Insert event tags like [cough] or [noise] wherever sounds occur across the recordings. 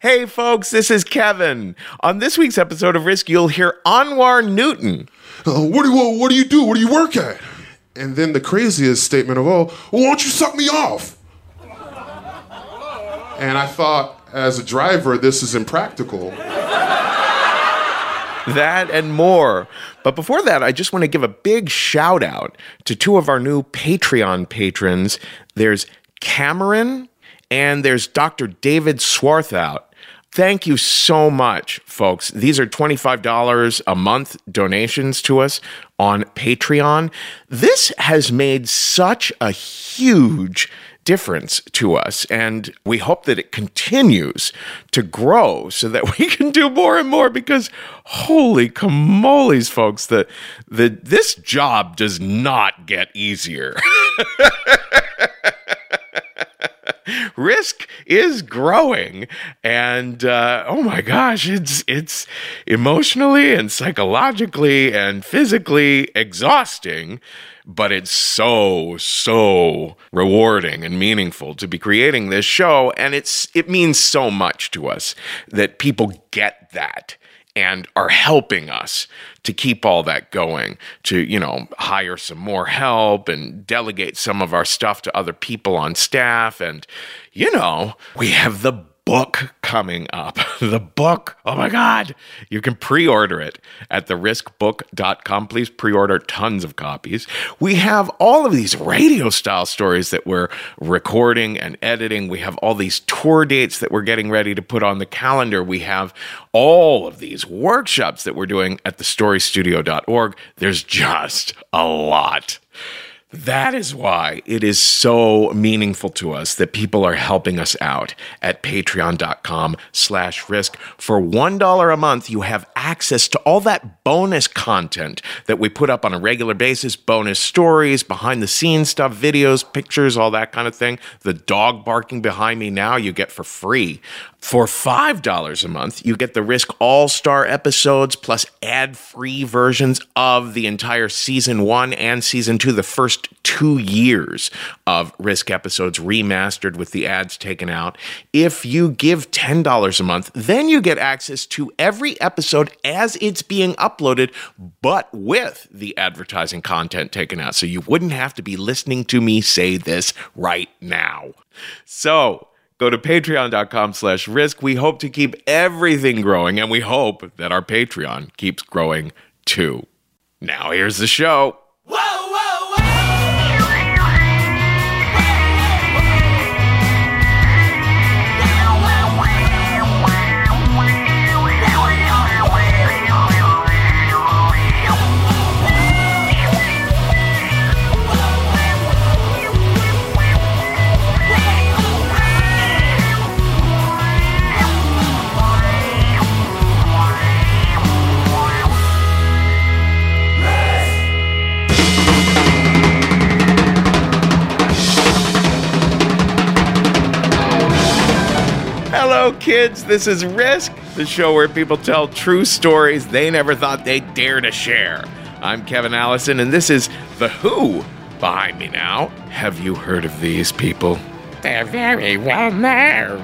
Hey, folks, this is Kevin. On this week's episode of Risk, you'll hear Anwar Newton. Uh, what do you what do you do? What do you work at? And then the craziest statement of all, well, why don't you suck me off? And I thought, as a driver, this is impractical. That and more. But before that, I just want to give a big shout out to two of our new Patreon patrons. There's Cameron and there's Dr. David Swarthout. Thank you so much, folks. These are $25 a month donations to us on Patreon. This has made such a huge difference to us, and we hope that it continues to grow so that we can do more and more because holy camoles, folks, the, the, this job does not get easier. [laughs] [laughs] risk is growing. And uh, oh my gosh it's it's emotionally and psychologically and physically exhausting but it's so so rewarding and meaningful to be creating this show. And it's it means so much to us that people get that and are helping us to keep all that going to you know hire some more help and delegate some of our stuff to other people on staff. And you know we have the book coming up. [laughs] the book. Oh my God. You can pre order it at theriskbook.com. Please pre order tons of copies. We have all of these radio style stories that we're recording and editing. We have all these tour dates that we're getting ready to put on the calendar. We have all of these workshops that we're doing at thestorystudio.org. There's just a lot. That is why it is so meaningful to us that people are helping us out at patreon.com slash risk. For $1 a month, you have access to all that bonus content that we put up on a regular basis, bonus stories, behind the scenes stuff, videos, pictures, all that kind of thing. The dog barking behind me now you get for free. For $5 a month, you get the Risk All Star episodes plus ad free versions of the entire season one and season two, the first two years of Risk episodes remastered with the ads taken out. If you give $10 a month, then you get access to every episode as it's being uploaded, but with the advertising content taken out. So you wouldn't have to be listening to me say this right now. So, go to patreon.com slash risk. We hope to keep everything growing and we hope that our patreon keeps growing too. Now here's the show Hello, kids. This is Risk, the show where people tell true stories they never thought they'd dare to share. I'm Kevin Allison, and this is The Who behind me now. Have you heard of these people? They're very well known.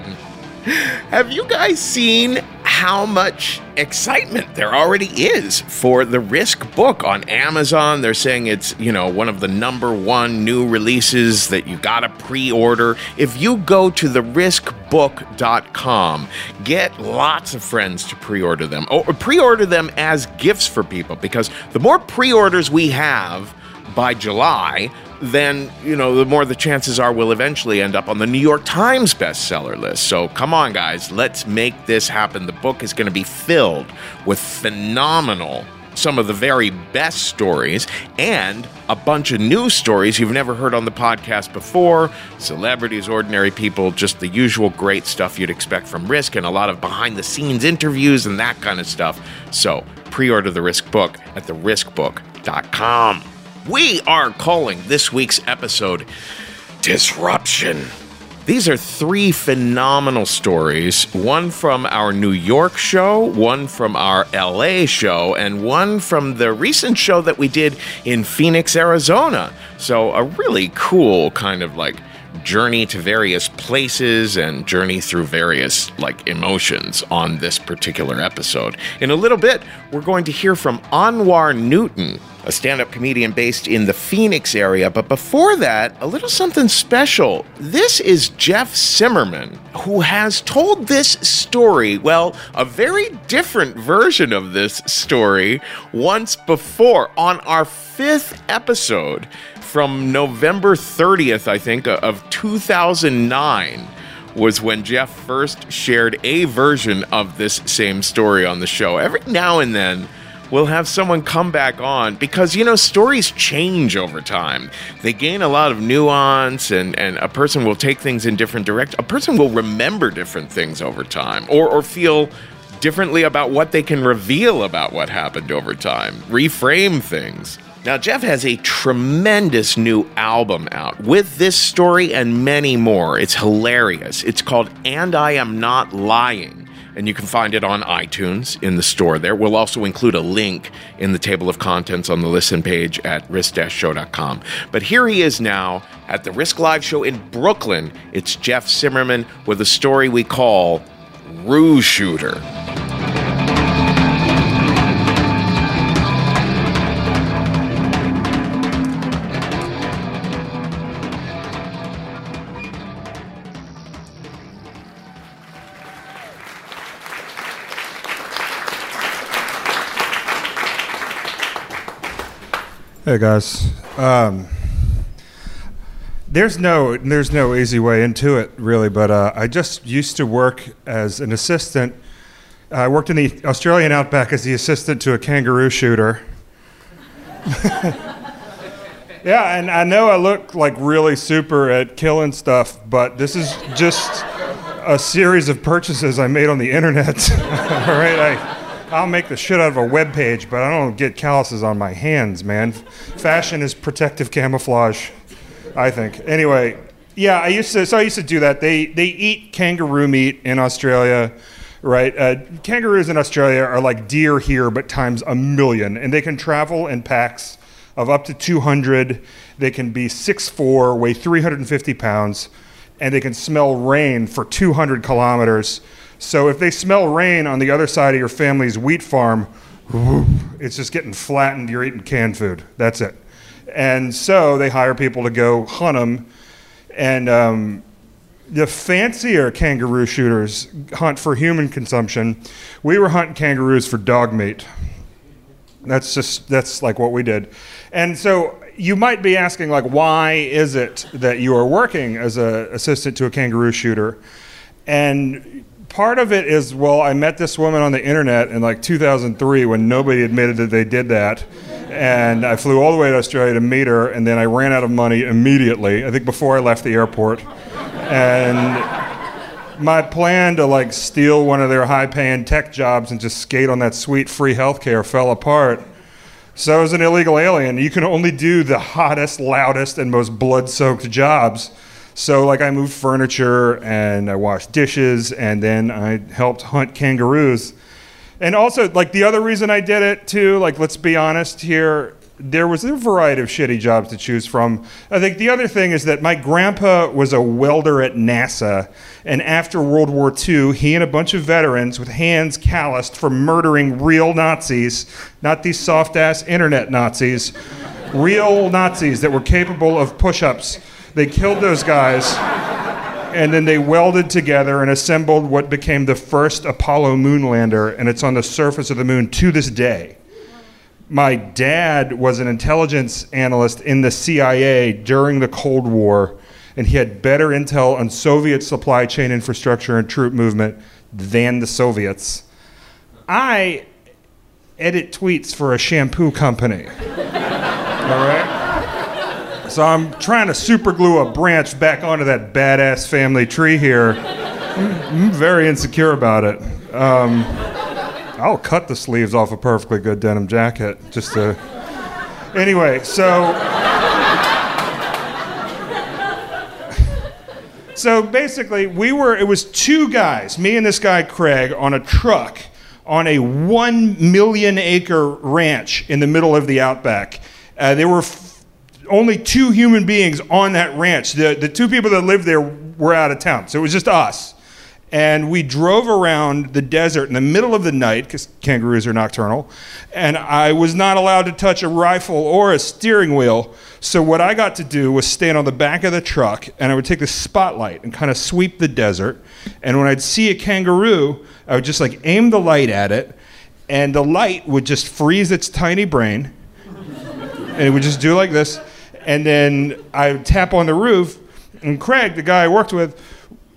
Have you guys seen how much excitement there already is for the Risk book on Amazon? They're saying it's, you know, one of the number one new releases that you got to pre order. If you go to theriskbook.com, get lots of friends to pre order them oh, or pre order them as gifts for people because the more pre orders we have, by July, then you know the more the chances are we'll eventually end up on the New York Times bestseller list. So come on, guys, let's make this happen. The book is going to be filled with phenomenal. Some of the very best stories and a bunch of new stories you've never heard on the podcast before celebrities, ordinary people, just the usual great stuff you'd expect from Risk, and a lot of behind the scenes interviews and that kind of stuff. So pre order the Risk book at theriskbook.com. We are calling this week's episode Disruption. These are three phenomenal stories one from our New York show, one from our LA show, and one from the recent show that we did in Phoenix, Arizona. So, a really cool kind of like journey to various places and journey through various like emotions on this particular episode. In a little bit, we're going to hear from Anwar Newton, a stand up comedian based in the Phoenix area. But before that, a little something special. This is Jeff Simmermon, who has told this story, well, a very different version of this story once before on our fifth episode from November 30th, I think, uh, of 2009 was when Jeff first shared a version of this same story on the show. Every now and then, we'll have someone come back on because you know stories change over time they gain a lot of nuance and and a person will take things in different direct a person will remember different things over time or or feel differently about what they can reveal about what happened over time reframe things now, Jeff has a tremendous new album out with this story and many more. It's hilarious. It's called And I Am Not Lying and you can find it on iTunes in the store there. We'll also include a link in the table of contents on the listen page at risk-show.com. But here he is now at the Risk Live show in Brooklyn. It's Jeff Simmermon with a story we call Roo Shooter. Hey guys, um, there's no there's no easy way into it really, but uh, I just used to work as an assistant. I worked in the Australian outback as the assistant to a kangaroo shooter. [laughs] yeah, and I know I look like really super at killing stuff, but this is just a series of purchases I made on the internet. [laughs] All right, I. I'll make the shit out of a web page, but I don't get calluses on my hands, man. Fashion is protective camouflage, I think. Anyway, yeah, I used to. So I used to do that. They they eat kangaroo meat in Australia, right? Uh, kangaroos in Australia are like deer here, but times a million, and they can travel in packs of up to 200. They can be 6'4", weigh 350 pounds, and they can smell rain for 200 kilometers so if they smell rain on the other side of your family's wheat farm, it's just getting flattened. You're eating canned food. That's it. And so they hire people to go hunt them. And um, the fancier kangaroo shooters hunt for human consumption. We were hunting kangaroos for dog meat. That's just that's like what we did. And so you might be asking like why is it that you are working as an assistant to a kangaroo shooter? And part of it is well, I met this woman on the internet in like 2003 when nobody admitted that they did that. And I flew all the way to Australia to meet her, and then I ran out of money immediately, I think before I left the airport. And my plan to like steal one of their high paying tech jobs and just skate on that sweet free healthcare fell apart. So, as an illegal alien, you can only do the hottest, loudest, and most blood soaked jobs. So like I moved furniture and I washed dishes and then I helped hunt kangaroos. And also like the other reason I did it too, like let's be honest here, there was a variety of shitty jobs to choose from. I think the other thing is that my grandpa was a welder at NASA, and after World War II, he and a bunch of veterans with hands calloused from murdering real Nazis, not these soft ass internet Nazis, real Nazis that were capable of push ups they killed those guys, and then they welded together and assembled what became the first Apollo moonlander, and it's on the surface of the moon to this day. My dad was an intelligence analyst in the CIA during the Cold War, and he had better intel on Soviet supply chain infrastructure and troop movement than the Soviets. I edit tweets for a shampoo company. [laughs] All right? So I'm trying to super glue a branch back onto that badass family tree here. I'm, I'm very insecure about it. Um, I'll cut the sleeves off a perfectly good denim jacket just to. Anyway, so. so basically, we were, it was two guys, me and this guy Craig, on a truck on a one million acre ranch in the middle of the outback. Uh, there were only two human beings on that ranch. The, the two people that lived there were out of town, so it was just us. And we drove around the desert in the middle of the night, because kangaroos are nocturnal, and I was not allowed to touch a rifle or a steering wheel. So, what I got to do was stand on the back of the truck, and I would take the spotlight and kind of sweep the desert. And when I'd see a kangaroo, I would just like aim the light at it, and the light would just freeze its tiny brain, and it would just do like this. And then I would tap on the roof, and Craig, the guy I worked with,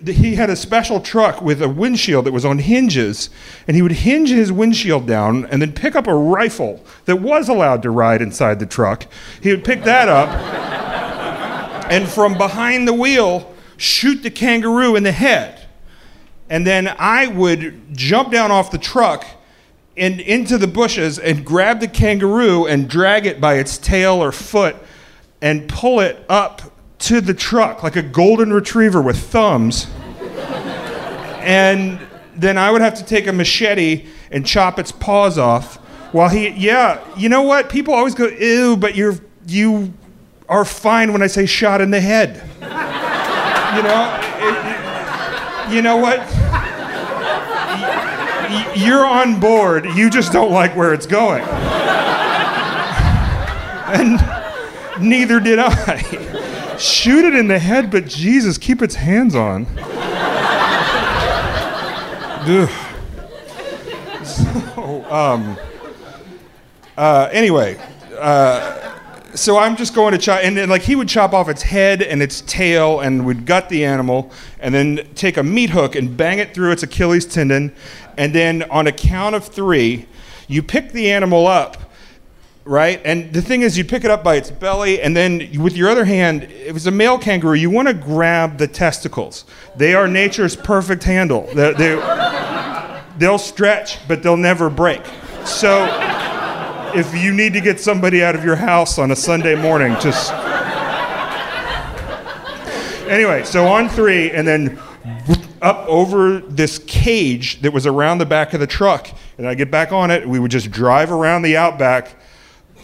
he had a special truck with a windshield that was on hinges, and he would hinge his windshield down and then pick up a rifle that was allowed to ride inside the truck. He would pick that up, [laughs] and from behind the wheel, shoot the kangaroo in the head. And then I would jump down off the truck and into the bushes and grab the kangaroo and drag it by its tail or foot and pull it up to the truck like a golden retriever with thumbs. and then I would have to take a machete and chop its paws off while he yeah, you know what? People always go ew, but you're you are fine when I say shot in the head. you know? It, you know what? You're on board. You just don't like where it's going. [laughs] and neither did I. Shoot it in the head, but Jesus, keep its hands on. So, um, uh, anyway, uh, so I'm just going to chop, and then like he would chop off its head and its tail, and would gut the animal, and then take a meat hook and bang it through its Achilles tendon, and then on a count of three, you pick the animal up, right? And the thing is, you pick it up by its belly, and then with your other hand, if it's a male kangaroo, you want to grab the testicles. They are nature's perfect handle. They, they, they'll stretch, but they'll never break. So if you need to get somebody out of your house on a Sunday morning, just. Anyway, so on three, and then up over this cage that was around the back of the truck. And I get back on it. We would just drive around the outback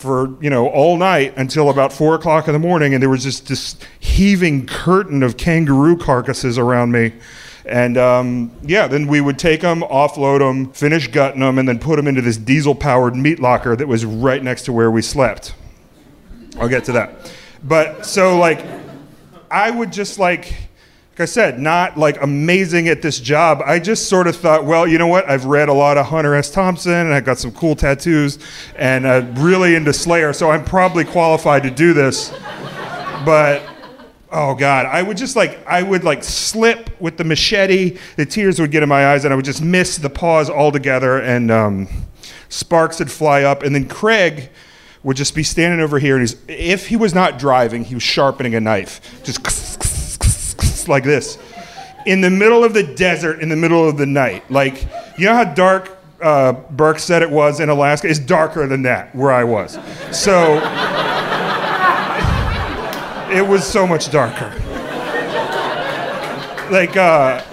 for you know all night until about four o'clock in the morning, and there was just this heaving curtain of kangaroo carcasses around me. And um, yeah, then we would take them, offload them, finish gutting them, and then put them into this diesel-powered meat locker that was right next to where we slept. I'll get to that. But so like, I would just like like I said, not like amazing at this job. I just sort of thought, well, you know what? I've read a lot of Hunter S. Thompson, and I've got some cool tattoos, and I'm really into Slayer, so I'm probably qualified to do this. But oh god, I would just like I would like slip with the machete. The tears would get in my eyes, and I would just miss the pause altogether, and um, sparks would fly up, and then Craig would just be standing over here, and he's if he was not driving, he was sharpening a knife, just like this in the middle of the desert in the middle of the night. Like, you know how dark uh, Burke said it was in Alaska? It's darker than that where I was. So [laughs] it was so much darker. Like, uh,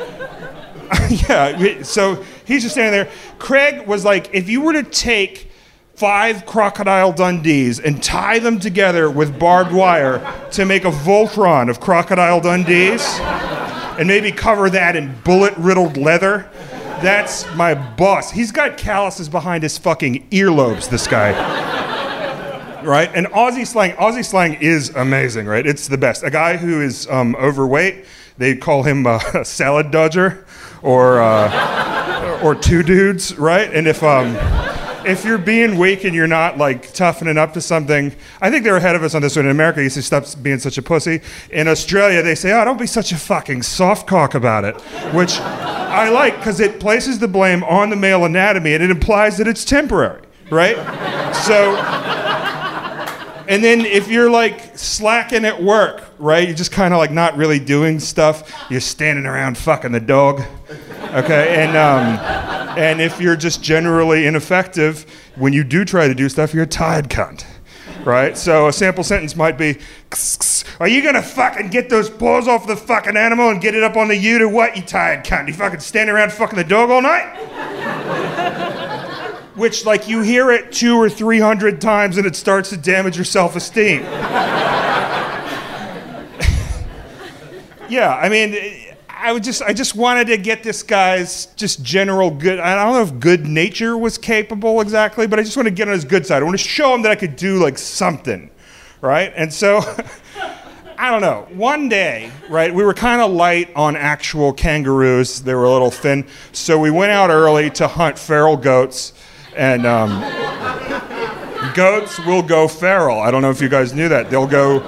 [laughs] yeah, so he's just standing there. Craig was like, if you were to take five crocodile Dundees and tie them together with barbed wire to make a Voltron of crocodile Dundees and maybe cover that in bullet riddled leather. That's my boss. He's got calluses behind his fucking earlobes, this guy. right? And Aussie slang, Aussie slang is amazing, right? It's the best. A guy who is um, overweight, they call him a [laughs] salad dodger or, uh, or two dudes, right? And if, um, if you're being weak and you're not like toughening up to something, I think they're ahead of us on this one. In America, you say stop being such a pussy. In Australia, they say, oh, don't be such a fucking soft cock about it, which I like because it places the blame on the male anatomy and it implies that it's temporary, right? So, and then if you're like slacking at work, right? You're just kind of like not really doing stuff. You're standing around fucking the dog, okay? And um, and if you're just generally ineffective, when you do try to do stuff, you're a tired cunt. Right? So a sample sentence might be Are you gonna fucking get those paws off the fucking animal and get it up on the ute or what, you tired cunt? You fucking stand around fucking the dog all night? which like you hear it two or three hundred times and it starts to damage your self-esteem. [laughs] yeah, I mean, I would just I just wanted to get this guy's just general good. I don't know if good nature was capable exactly, but I just want to get on his good side. I want to show him that I could do like something, right? And so. [laughs] I don't know. One day, right, we were kind of light on actual kangaroos. They were a little thin. So we went out early to hunt feral goats. And um, goats will go feral. I don't know if you guys knew that. They'll go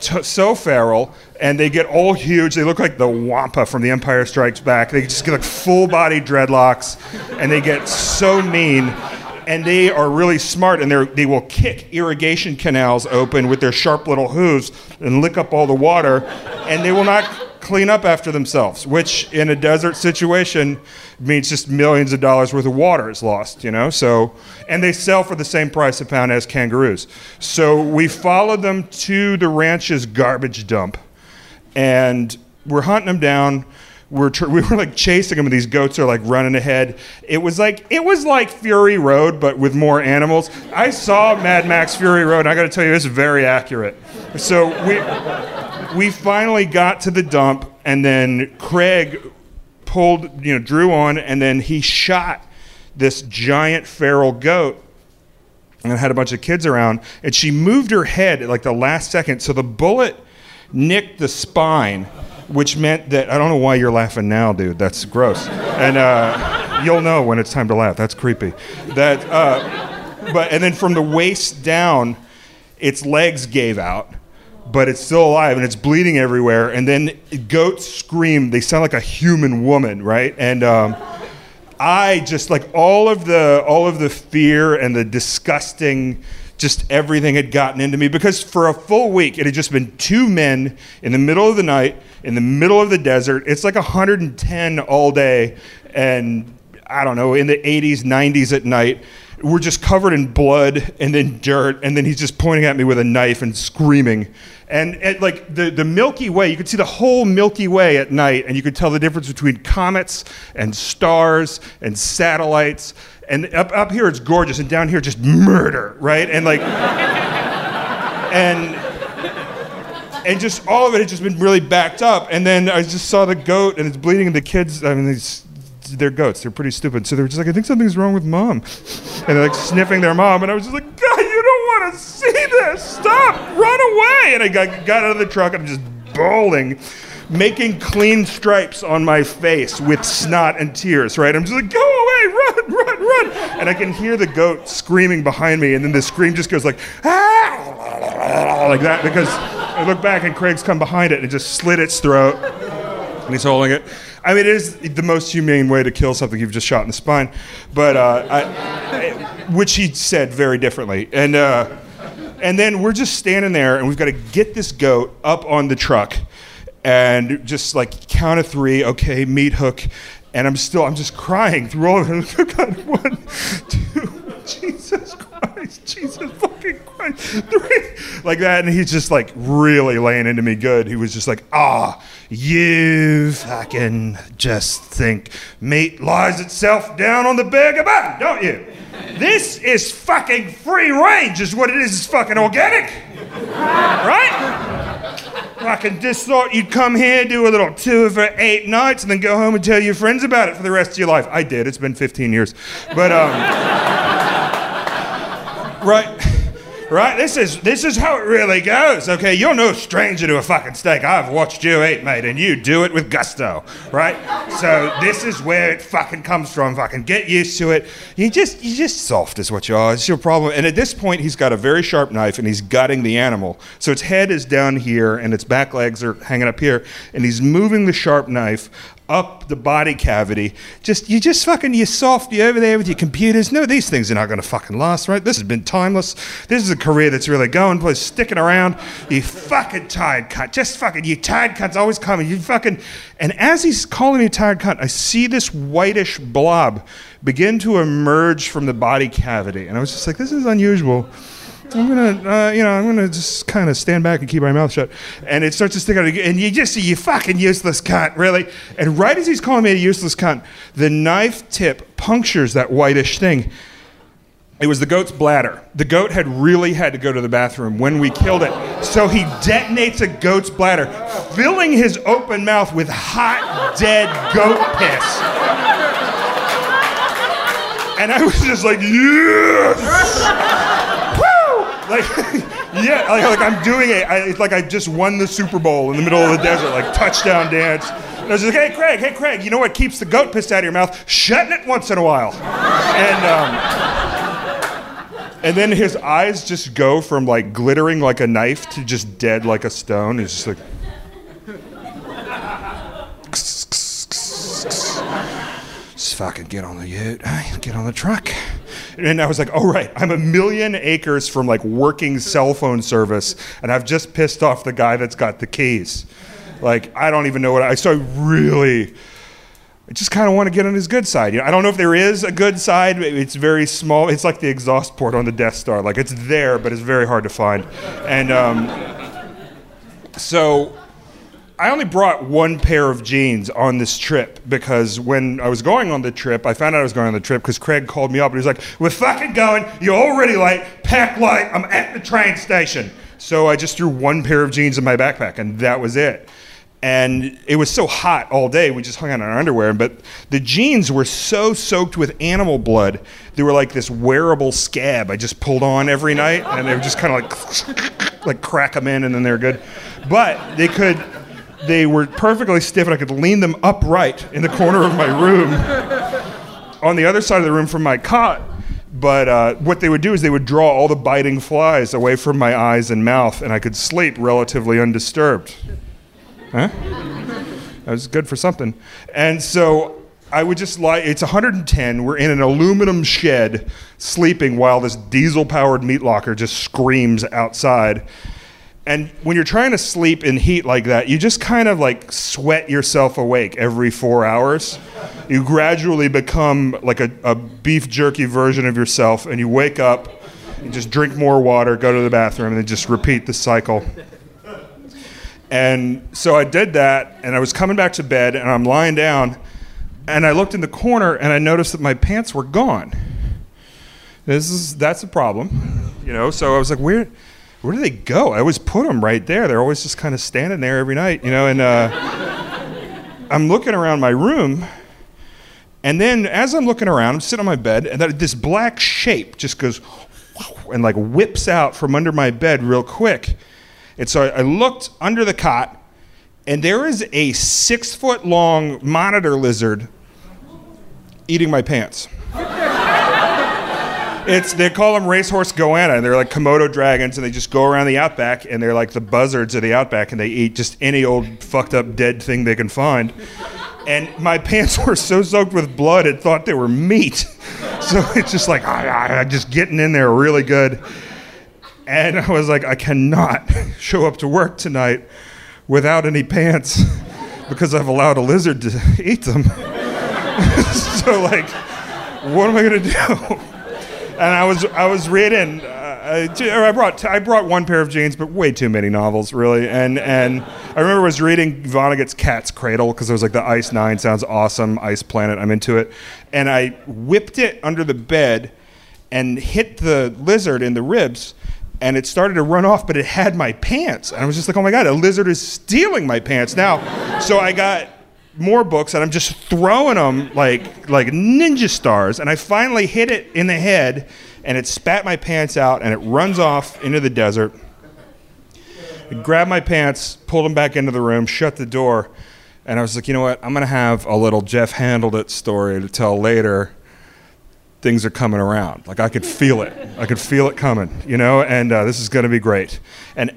t- so feral and they get all huge. They look like the Wampa from The Empire Strikes Back. They just get like full body dreadlocks and they get so mean and they are really smart and they will kick irrigation canals open with their sharp little hooves and lick up all the water and they will not clean up after themselves which in a desert situation means just millions of dollars worth of water is lost you know? So and they sell for the same price a pound as kangaroos. So we followed them to the ranch's garbage dump and we're hunting them down. We're [laughs] we were like chasing them and these goats are like running ahead. It was like it was like fury road but with more animals. I saw mad max fury road and i gotta tell you it's very accurate. So we we finally got to the dump and then craig pulled you know drew on and then he shot this giant feral goat and had a bunch of kids around and she moved her head at like the last second so the bullet nicked the spine which meant that I don't know why you're laughing now, dude. That's gross. And uh, you'll know when it's time to laugh. That's creepy. That, uh, but and then from the waist down, its legs gave out, but it's still alive and it's bleeding everywhere. And then goats scream. They sound like a human woman, right? And um, I just like all of the all of the fear and the disgusting just everything had gotten into me because for a full week it had just been two men in the middle of the night in the middle of the desert it's like 110 all day and i don't know in the 80s 90s at night we're just covered in blood and then dirt and then he's just pointing at me with a knife and screaming. And at like the, the milky way you could see the whole milky way at night and you could tell the difference between comets and stars and satellites. And up, up here it's gorgeous and down here just murder right? And like [laughs] and and just all of it had just been really backed up. And then i just saw the goat and it's bleeding and the kids i mean these they're goats. They're pretty stupid. So they're just like i think something's wrong with mom. And they're like sniffing their mom. And i was just like god you don't want to see this. Stop. Run away. And i got, got out of the truck. And i'm just bawling making clean stripes on my face with snot and tears, right? I'm just like, go away, run, run, run. And I can hear the goat screaming behind me, and then the scream just goes like, ah, like that, because I look back and Craig's come behind it and just slit its throat, and he's holding it. I mean, it is the most humane way to kill something you've just shot in the spine, but uh, I, I, which he said very differently. And uh, and then we're just standing there, and we've got to get this goat up on the truck and just like count of three, okay, meat hook, and I'm still, I'm just crying through all of it. [laughs] One, two, [laughs] Jesus Christ, Jesus fucking Christ, [laughs] like that, and he's just like really laying into me good. He was just like, ah, you fucking just think meat lies itself down on the burger bun, don't you? This is fucking free range, is what it is. It's fucking organic, [laughs] right? fucking just thought you'd come here, do a little tour for eight nights, and then go home and tell your friends about it for the rest of your life. I did. It's been 15 years. But, um, right right? This is this is how it really goes. Okay, you're no stranger to a fucking steak. I've watched you eat, mate, and you do it with gusto, right? So this is where it fucking comes from. Fucking get used to it. You just you just soft is what you are. It's your problem. And at this point, he's got a very sharp knife and he's gutting the animal. So its head is down here and its back legs are hanging up here, and he's moving the sharp knife up the body cavity. Just you just fucking you soft, you over there with your computers. No, these things are not gonna fucking last, right? This has been timeless. This is a career that's really going, please sticking around. You fucking tired cunt. Just fucking you tired cunt's always coming. You fucking and as he's calling me tired cunt, I see this whitish blob begin to emerge from the body cavity. And I was just like, this is unusual. I'm gonna, uh, you know, I'm gonna just kind of stand back and keep my mouth shut. And it starts to stick out, and you just see you fucking useless cunt, really. And right as he's calling me a useless cunt, the knife tip punctures that whitish thing, It was the goat's bladder. The goat had really had to go to the bathroom when we killed it. So he detonates a goat's bladder, filling his open mouth with hot, dead goat piss. And I was just like, yes! Woo! Like, [laughs] yeah, like, like I'm doing it. I, it's like I just won the Super Bowl in the middle of the desert, like touchdown dance. And I was like, hey, Craig, hey, Craig, you know what keeps the goat piss out of your mouth? Shutting it once in a while. And, um, and then his eyes just go from like glittering like a knife to just dead like a stone. He's just like. Just fucking get on the ute, eh? get on the truck. And I was like, oh, right, I'm a million acres from like working cell phone service, and I've just pissed off the guy that's got the keys. Like, I don't even know what I, so I really, I just kind of want to get on his good side. You know, I don't know if there is a good side. It's very small. It's like the exhaust port on the Death Star. Like it's there, but it's very hard to find. And um, so I only brought one pair of jeans on this trip because when I was going on the trip, I found out I was going on the trip because Craig called me up and he was like, "We're fucking going. You're already late. Pack light. I'm at the train station." So I just threw one pair of jeans in my backpack, and that was it and it was so hot all day we just hung out in our underwear but the jeans were so soaked with animal blood they were like this wearable scab i just pulled on every night and they were just kind of like [laughs] like crack them in and then they're good. But they could they were perfectly stiff and i could lean them upright in the corner of my room on the other side of the room from my cot. But uh, what they would do is they would draw all the biting flies away from my eyes and mouth and i could sleep relatively undisturbed Huh? That was good for something. And so I would just lie, it's 110. We're in an aluminum shed sleeping while this diesel powered meat locker just screams outside. And when you're trying to sleep in heat like that, you just kind of like sweat yourself awake every four hours. You gradually become like a, a beef jerky version of yourself, and you wake up, you just drink more water, go to the bathroom, and then just repeat the cycle. And so I did that, and I was coming back to bed, and I'm lying down, and I looked in the corner, and I noticed that my pants were gone. This is that's a problem, you know. So I was like, where, where do they go? I always put them right there. They're always just kind of standing there every night, you know. And uh, I'm looking around my room, and then as I'm looking around, I'm sitting on my bed, and this black shape just goes and like whips out from under my bed real quick and so I looked under the cot, and there is a six foot long monitor lizard eating my pants. [laughs] it's they call them racehorse goanna, and they're like Komodo dragons, and they just go around the outback, and they're like the buzzards of the outback, and they eat just any old fucked up dead thing they can find. And my pants [laughs] were so soaked with blood, it thought they were meat. [laughs] So it's just like, ah, ah, just getting in there really good. And I was like, I cannot [laughs] show up to work tonight without any pants [laughs] because I've allowed a lizard to [laughs] eat them. so like, what am I gonna do? And I was I was reading. Uh, I brought I brought one pair of jeans, but way too many novels, really. And and I remember I was reading Vonnegut's Cat's Cradle because I was like, the Ice Nine sounds awesome, Ice Planet, I'm into it. And I whipped it under the bed and hit the lizard in the ribs and it started to run off, but it had my pants. And I was just like, oh my God, a lizard is stealing my pants now. so I got more books and I'm just throwing them like, like ninja stars. And I finally hit it in the head and it spat my pants out and it runs off into the desert. I grabbed my pants, pulled them back into the room, shut the door. And I was like, you know what? I'm going to have a little Jeff handled it story to tell later things are coming around. Like I could feel it. I could feel it coming, you know, and uh, this is going to be great. And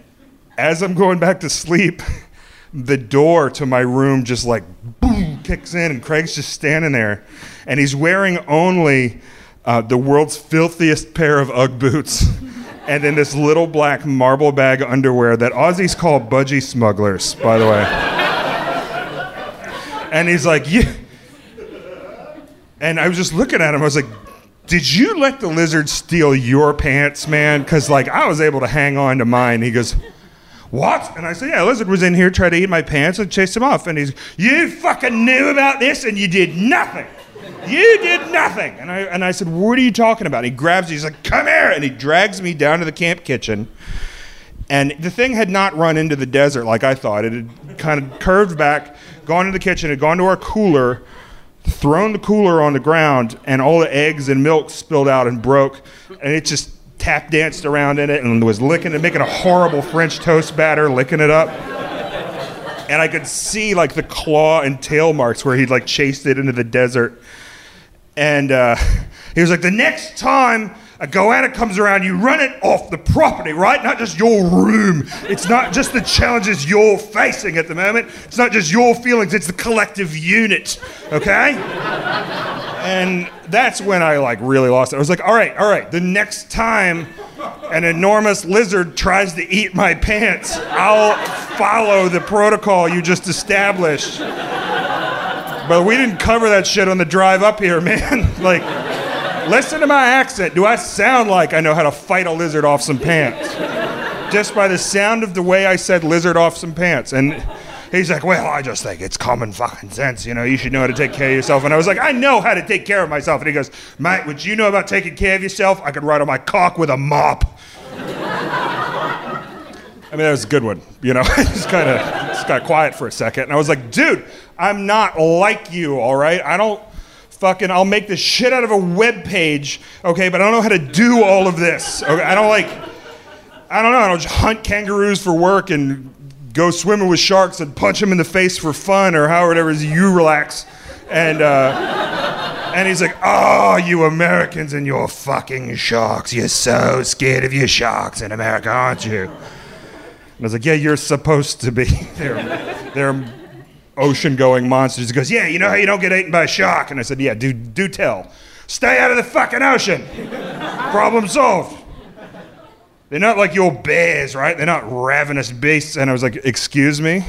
as I'm going back to sleep, [laughs] the door to my room just like boom kicks in, and Craig's just standing there, and he's wearing only uh, the world's filthiest pair of UGG boots. [laughs] and then this little black marble bag underwear that Aussies call budgie smugglers, by the way. [laughs] and he's like, yeah. And I was just looking at him. I was like, did you let the lizard steal your pants, man? Because, like, I was able to hang on to mine. He goes, what? And I said, yeah, lizard was in here, trying to eat my pants, and chased him off. And he's, you fucking knew about this, and you did nothing. You did nothing. And I, and I said, What are you talking about? And he grabs me, he's like, Come here. And he drags me down to the camp kitchen. And the thing had not run into the desert like I thought. It had kind of curved back, gone to the kitchen, had gone to our cooler, thrown the cooler on the ground, and all the eggs and milk spilled out and broke. And it just tap danced around in it and was licking it, making a horrible French toast batter, licking it up and I could see like the claw and tail marks where he'd like chased it into the desert. And uh, [laughs] he was like, the next time a goanna comes around, you run it off the property, right? Not just your room. It's not just the challenges you're facing at the moment. It's not just your feelings. It's the collective unit, okay? and that's when I like really lost it. I was like, all right, all right. The next time an enormous lizard tries to eat my pants, I'll follow the protocol you just established. But we didn't cover that shit on the drive up here, man. [laughs] like, listen to my accent. Do I sound like I know how to fight a lizard off some pants? Just by the sound of the way I said lizard off some pants. And he's like, well, I just think it's common fucking sense. You know, you should know how to take care of yourself. And I was like, I know how to take care of myself. And he goes, mate, what you know about taking care of yourself? I could ride on my cock with a mop. I mean, that was a good one. You know, [laughs] just kind of just got quiet for a second. And I was like, dude, I'm not like you, all right? I don't fucking, I'll make the shit out of a web page, okay, but I don't know how to do all of this. Okay? I don't like, I don't know, I don't just hunt kangaroos for work and go swimming with sharks and punch them in the face for fun or however it is you relax. And, uh, and he's like, oh, you Americans and your fucking sharks. You're so scared of your sharks in America, aren't you? And I was like, yeah, you're supposed to be. [laughs] they're, they're ocean going monsters. He goes, yeah, you know how you don't get eaten by a shark? And I said, yeah, do, do tell. Stay out of the fucking ocean. Problem solved. They're not like your bears, right? They're not ravenous beasts. And I was like, excuse me?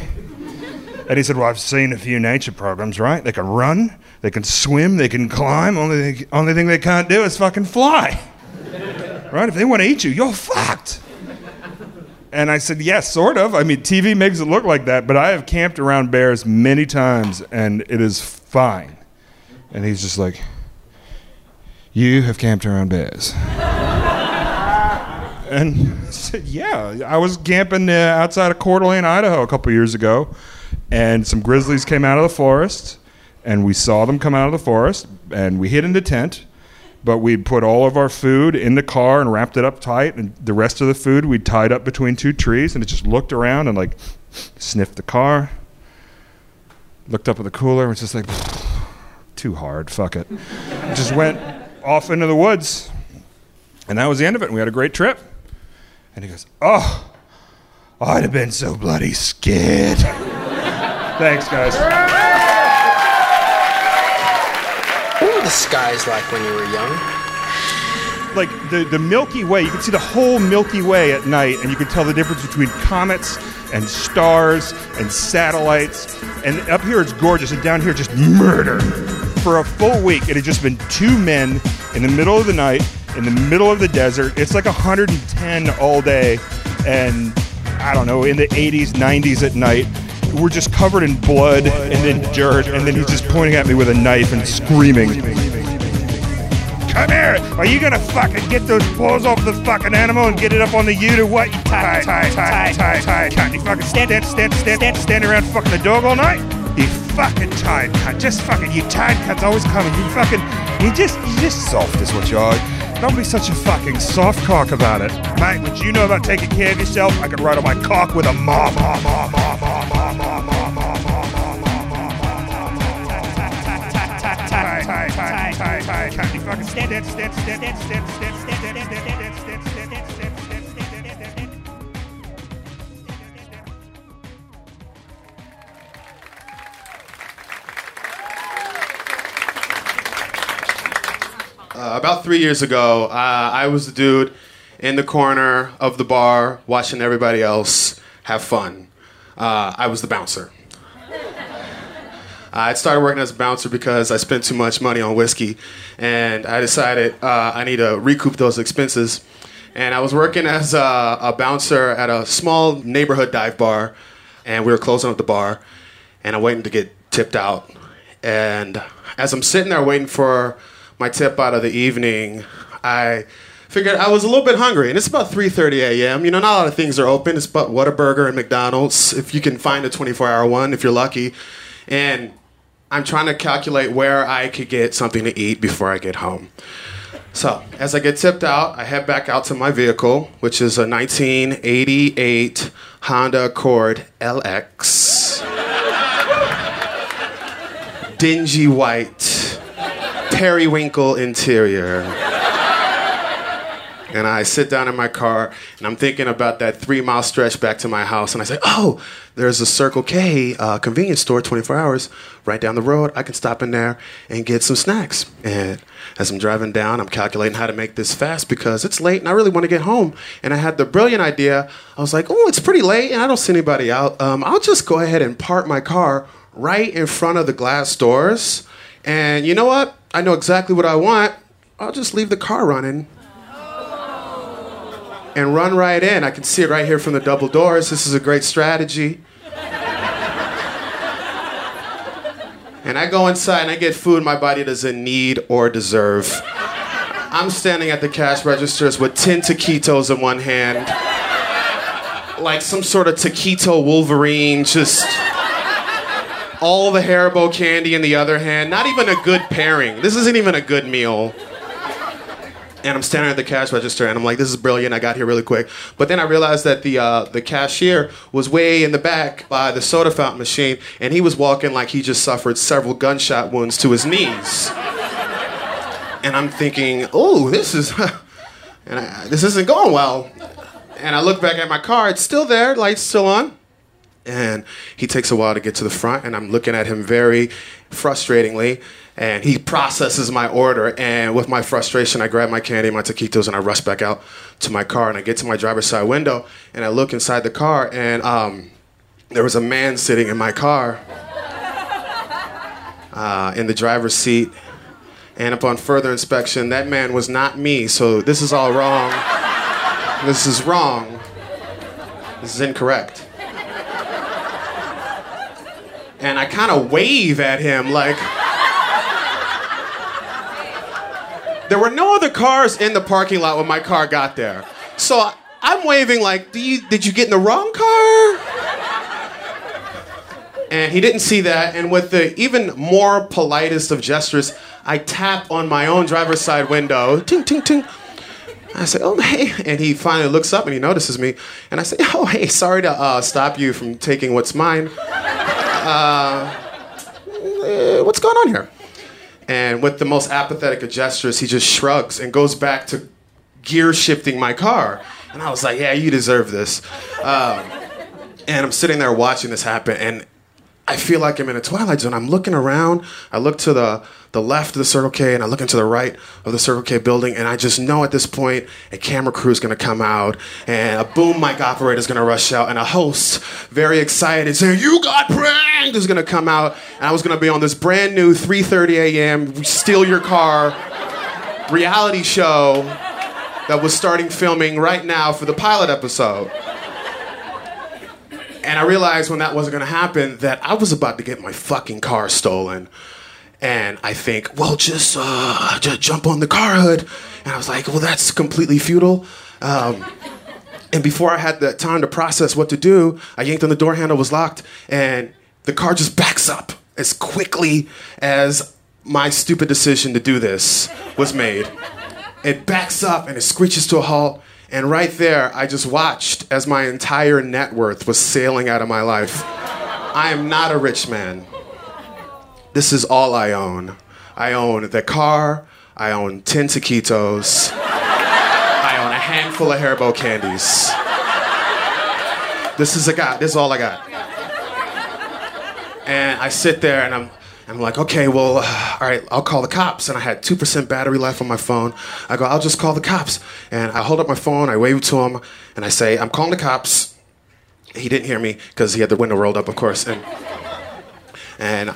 And he said, well, I've seen a few nature programs, right? They can run, they can swim, they can climb. Only, only thing they can't do is fucking fly. Right? If they want to eat you, you're fucked. And I said, yes, sort of. I mean, TV makes it look like that, but I have camped around bears many times and it is fine. And he's just like, you have camped around bears. [laughs] and I said, yeah, I was camping uh, outside of Coeur d'Alene, Idaho a couple years ago, and some grizzlies came out of the forest, and we saw them come out of the forest, and we hid in the tent, but we'd put all of our food in the car and wrapped it up tight, and the rest of the food we'd tied up between two trees, and it just looked around and like sniffed the car, looked up at the cooler, and was just like, [sighs] too hard, fuck it. [laughs] just went off into the woods, and that was the end of it. And we had a great trip. And he goes, Oh, I'd have been so bloody scared. [laughs] Thanks, guys. What were the skies like when you were young? Like the, the Milky Way, you could see the whole Milky Way at night, and you could tell the difference between comets and stars and satellites. And up here it's gorgeous, and down here just murder. For a full week, it had just been two men in the middle of the night, in the middle of the desert. It's like 110 all day, and I don't know, in the 80s, 90s at night. We're just covered in blood and then dirt, and then he's just pointing at me with a knife and screaming. Come here! Are you gonna fucking get those paws off the fucking animal and get it up on the ute or what? You tie, tie, tie, tie, tie, cunt. You fucking stand, stand, stand, stand, stand, stand around fucking the dog all night? You fucking tied cunt. Just fucking, you tied cunts always coming. You fucking, you just, you just soft is what you are. Don't be such a fucking soft cock about it. Mate, what you know about taking care of yourself, I could ride on my cock with a mom, mom, mom, mom, mom, mom, mom, mom, mom, mom, mom, you fucking about three years ago, uh, I was the dude in the corner of the bar watching everybody else have fun. Uh, I was the bouncer. [laughs] I started working as a bouncer because I spent too much money on whiskey, and I decided uh, I need to recoup those expenses. And I was working as a, a bouncer at a small neighborhood dive bar, and we were closing up the bar, and I'm waiting to get tipped out. And as I'm sitting there waiting for my tip out of the evening, I figured I was a little bit hungry, and it's about 3:30 a.m. You know, not a lot of things are open. It's but Whataburger and McDonald's, if you can find a 24-hour one, if you're lucky. And I'm trying to calculate where I could get something to eat before I get home. So, as I get tipped out, I head back out to my vehicle, which is a 1988 Honda Accord LX. [laughs] Dingy white, periwinkle interior. And I sit down in my car and I'm thinking about that three mile stretch back to my house. And I say, oh, there's a Circle K uh, convenience store 24 hours right down the road. I can stop in there and get some snacks. And as I'm driving down, I'm calculating how to make this fast because it's late and I really want to get home. And I had the brilliant idea. I was like, oh, it's pretty late and I don't see anybody out. Um, I'll just go ahead and park my car right in front of the glass doors. And you know what? I know exactly what I want. I'll just leave the car running and run right in. I can see it right here from the double doors. This is a great strategy. and I go inside and I get food my body doesn't need or deserve. I'm standing at the cash registers with 10 taquitos in one hand, like some sort of taquito Wolverine, just all the Haribo candy in the other hand. Not even a good pairing. This isn't even a good meal and I'm standing at the cash register, and I'm like, "This is brilliant! I got here really quick." But then I realized that the uh, the cashier was way in the back by the soda fountain machine, and he was walking like he just suffered several gunshot wounds to his knees. and I'm thinking, "Oh, this is, [laughs] and I, this isn't going well." And I look back at my car; it's still there, lights still on. And he takes a while to get to the front, and I'm looking at him very frustratingly and he processes my order. And with my frustration, I grab my candy, my taquitos, and I rush back out to my car. And I get to my driver's side window, and I look inside the car, and um, there was a man sitting in my car [laughs] uh, in the driver's seat. And upon further inspection, that man was not me. So this is all wrong. This is wrong. This is incorrect. And I kind of wave at him like. There were no other cars in the parking lot when my car got there. So I'm waving like, you, did you get in the wrong car? And he didn't see that. And with the even more politest of gestures, I tap on my own driver's side window. Ting, ting, ting. I say, oh, hey. And he finally looks up and he notices me. And I say, oh, hey, sorry to uh, stop you from taking what's mine. Uh, what's going on here? And with the most apathetic of gestures, he just shrugs and goes back to gear shifting my car. And I was like, yeah, you deserve this. Um, and I'm sitting there watching this happen, and I feel like I'm in a twilight zone. I'm looking around. I look to the the left of the Circle K and I look into the right of the Circle K building, and I just know at this point a camera crew is going to come out, and a boom mic operator is going to rush out, and a host, very excited, saying, "You got pranked!" is going to come out, and I was going to be on this brand new 3:30 a.m. steal your car reality show that was starting filming right now for the pilot episode. And I realized when that wasn't going to happen that I was about to get my fucking car stolen. And I think, well, just, uh, just jump on the car hood. And I was like, well, that's completely futile. Um, and before I had the time to process what to do, I yanked on the door handle, was locked, and the car just backs up as quickly as my stupid decision to do this was made. It backs up and it screeches to a halt. And right there, I just watched as my entire net worth was sailing out of my life. I am not a rich man. This is all I own. I own the car, I own 10 taquitos, I own a handful of Haribo candies. This is a guy, This is all I got. And I sit there and I'm I'm like, okay, well, all right, I'll call the cops. And I had 2% battery life on my phone. I go, I'll just call the cops. And I hold up my phone, I wave to him, and I say, I'm calling the cops. He didn't hear me because he had the window rolled up, of course. And, and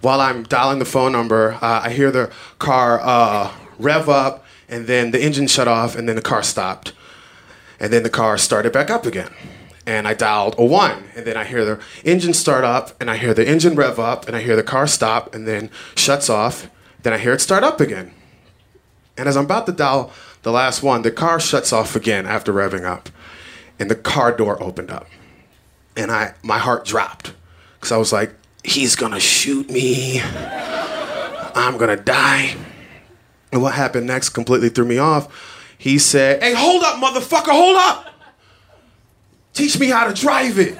while I'm dialing the phone number, uh, I hear the car uh, rev up, and then the engine shut off, and then the car stopped. And then the car started back up again. And I dialed a one, and then I hear the engine start up, and I hear the engine rev up, and I hear the car stop, and then shuts off. Then I hear it start up again. And as I'm about to dial the last one, the car shuts off again after revving up, and the car door opened up, and I my heart dropped because I was like, he's gonna shoot me. I'm gonna die. And what happened next completely threw me off. He said, Hey, hold up, motherfucker, hold up. Teach me how to drive it.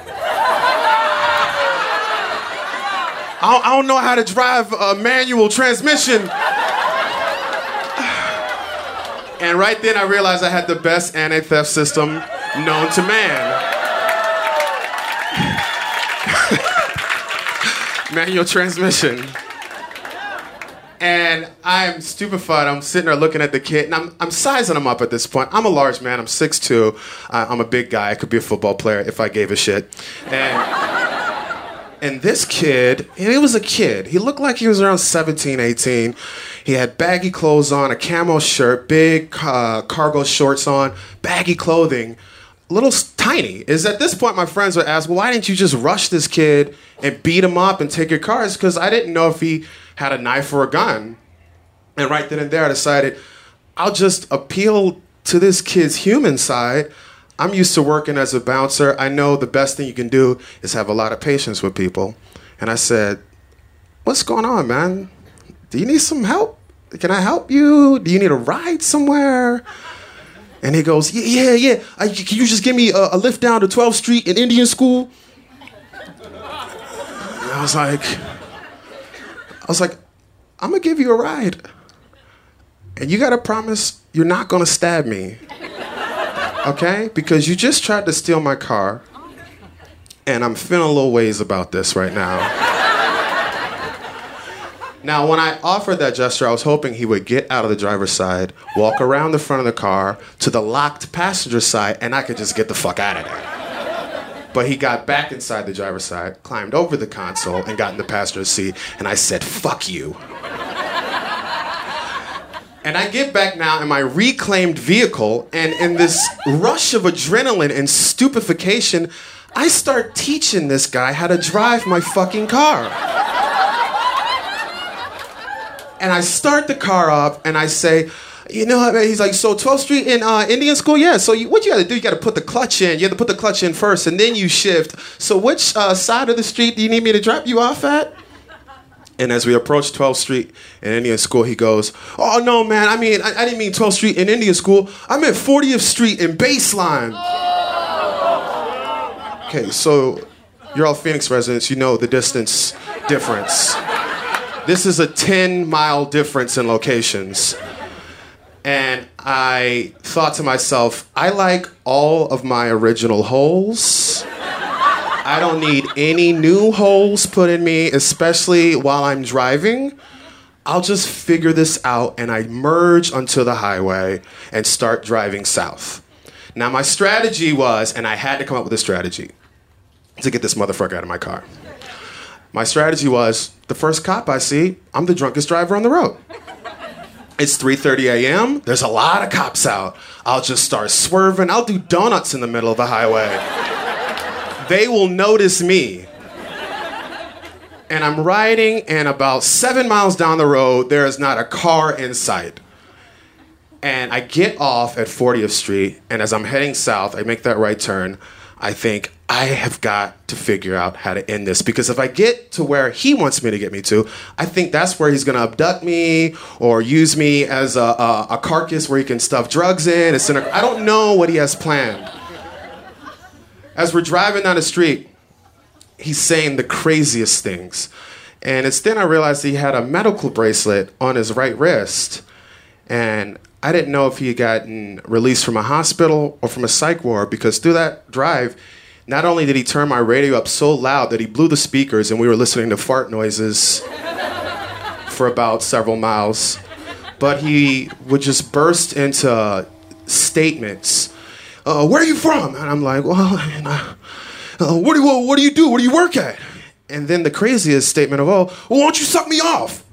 I don't, know how to drive a manual transmission. And right then I realized I had the best anti theft system known to man. [laughs] Manual transmission. And I'm stupefied. I'm sitting there looking at the kid, and I'm, I'm sizing him up at this point. I'm a large man. I'm 6'2. Uh, I'm a big guy. I could be a football player if I gave a shit. And, and this kid, and he was a kid. He looked like he was around 17, 18. He had baggy clothes on, a camo shirt, big uh, cargo shorts on, baggy clothing little tiny is at this point my friends would ask well why didn't you just rush this kid and beat him up and take your cars because i didn't know if he had a knife or a gun and right then and there i decided i'll just appeal to this kid's human side. I'm used to working as a bouncer. I know the best thing you can do is have a lot of patience with people. And i said what's going on man? Do you need some help? Can i help you? Do you need a ride somewhere? And he goes, Yeah, yeah, yeah. Uh, I, can you just give me a, a, lift down to 12th Street in Indian school? And I was like, was like, I'm gonna give you a ride. And you gotta promise you're not gonna stab me. Okay? Because you just tried to steal my car. And I'm feeling a little ways about this right now. Now, when I offered that gesture, I was hoping he would get out of the driver's side, walk around the front of the car to the locked passenger side, and I could just get the fuck out of there. But he got back inside the driver's side, climbed over the console, and got in the passenger seat, and I said, fuck you. And I get back now in my reclaimed vehicle, and in this rush of adrenaline and stupefaction, I start teaching this guy how to drive my fucking car and I start the car up and I say, you know man? He's like, so 12th Street in uh, Indian School? Yeah. So you, what you got to do? You got to put the clutch in. You have to put the clutch in first, and then you shift. So which uh, side of the street do you need me to drop you off at? And as we approach 12th Street in Indian School, he goes, "Oh no, man! I mean, I, I didn't mean 12th Street in Indian School. I meant 40th Street in Baseline." Okay, so you're all Phoenix residents. You know the distance difference. This is a 10 mile difference in locations. And I thought to myself, I like all of my original holes. I don't need any new holes put in me, especially while I'm driving. I'll just figure this out and I merge onto the highway and start driving south. Now, my strategy was, and I had to come up with a strategy to get this motherfucker out of my car. My strategy was the first cop I see, I'm the drunkest driver on the road. It's 3:30 a.m. There's a lot of cops out. I'll just start swerving. I'll do donuts in the middle of the highway. they will notice me. And I'm riding, and about seven miles down the road, there is not a car in sight. And I get off at 40th Street, and as I'm heading south, I make that right turn. I think I have got to figure out how to end this because if I get to where he wants me to get me to, I think that's where he's going to abduct me or use me as a, a, a, carcass where he can stuff drugs in. I don't know what he has planned. As we're driving down the street, he's saying the craziest things. And it's then I realized he had a medical bracelet on his right wrist. And I didn't know if he had gotten released from a hospital or from a psych ward because through that drive, not only did he turn my radio up so loud that he blew the speakers and we were listening to fart noises for about several miles, but he would just burst into statements. Uh, where are you from? And I'm like, well, [laughs] uh, uh, what, do you, what do you do? What do you work at? And then the craziest statement of all, well, why don't you suck me off?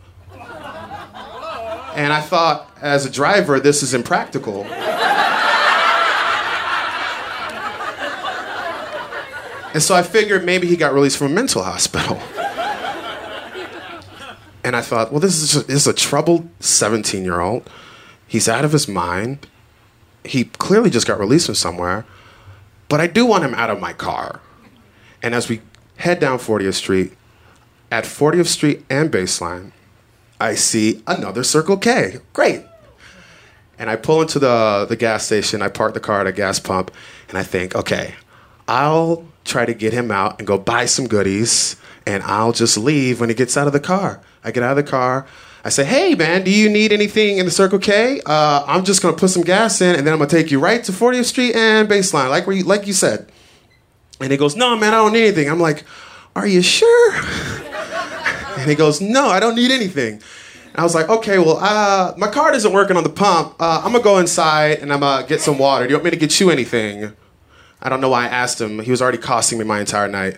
And I thought, as a driver, this is impractical. And so I figured maybe he got released from a mental hospital. and I thought, well, this is, just, this is a troubled 17 year old. He's out of his mind. He clearly just got released from somewhere. But I do want him out of my car. And as we head down 40th Street, at 40th Street and Baseline, I see another Circle K. Great. And I pull into the, the gas station, I park the car at a gas pump, and I think, okay, I'll try to get him out and go buy some goodies, and I'll just leave when he gets out of the car. I get out of the car. I say, hey, man, do you need anything in the Circle K? Uh, I'm just to put some gas in, and then I'm to take you right to 40th Street and Baseline, like, you, like you said. And he goes, no, man, I don't need anything. I'm like, are you sure? [laughs] and he goes, no, I don't need anything. And I was like, okay, well, uh, my card isn't working on the pump. Uh, I'm gonna go inside and I'm gonna get some water. Do you want me to get you anything? I don't know why I asked him. He was already costing me my entire night.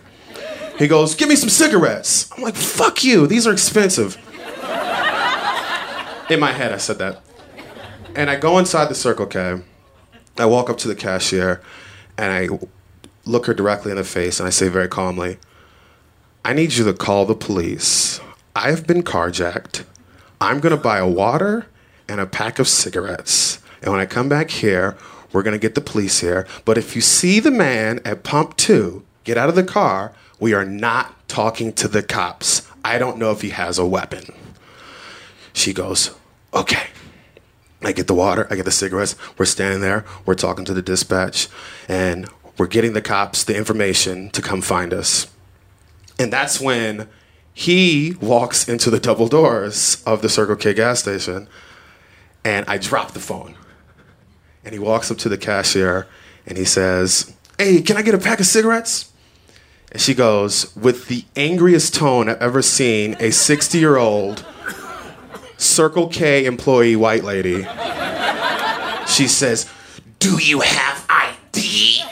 He goes, give me some cigarettes. I'm like, fuck you. These are expensive. In my head, I said that. And I go inside the Circle K. I walk up to the cashier and I look her directly in the face and I say very calmly, I need you to call the police. I have been carjacked. I'm going to buy a water and a pack of cigarettes. And when I come back here, we're going to get the police here. But if you see the man at pump two get out of the car, we are not talking to the cops. I don't know if he has a weapon. She goes, okay. I get the water, I get the cigarettes. We're standing there, we're talking to the dispatch, and we're getting the cops the information to come find us. And that's when he walks into the double doors of the Circle K gas station, and I drop the phone. And he walks up to the cashier and he says, Hey, can I get a pack of cigarettes? And she goes, with the angriest tone I've ever seen a 60 year old Circle K employee white lady. She says, Do you have ID?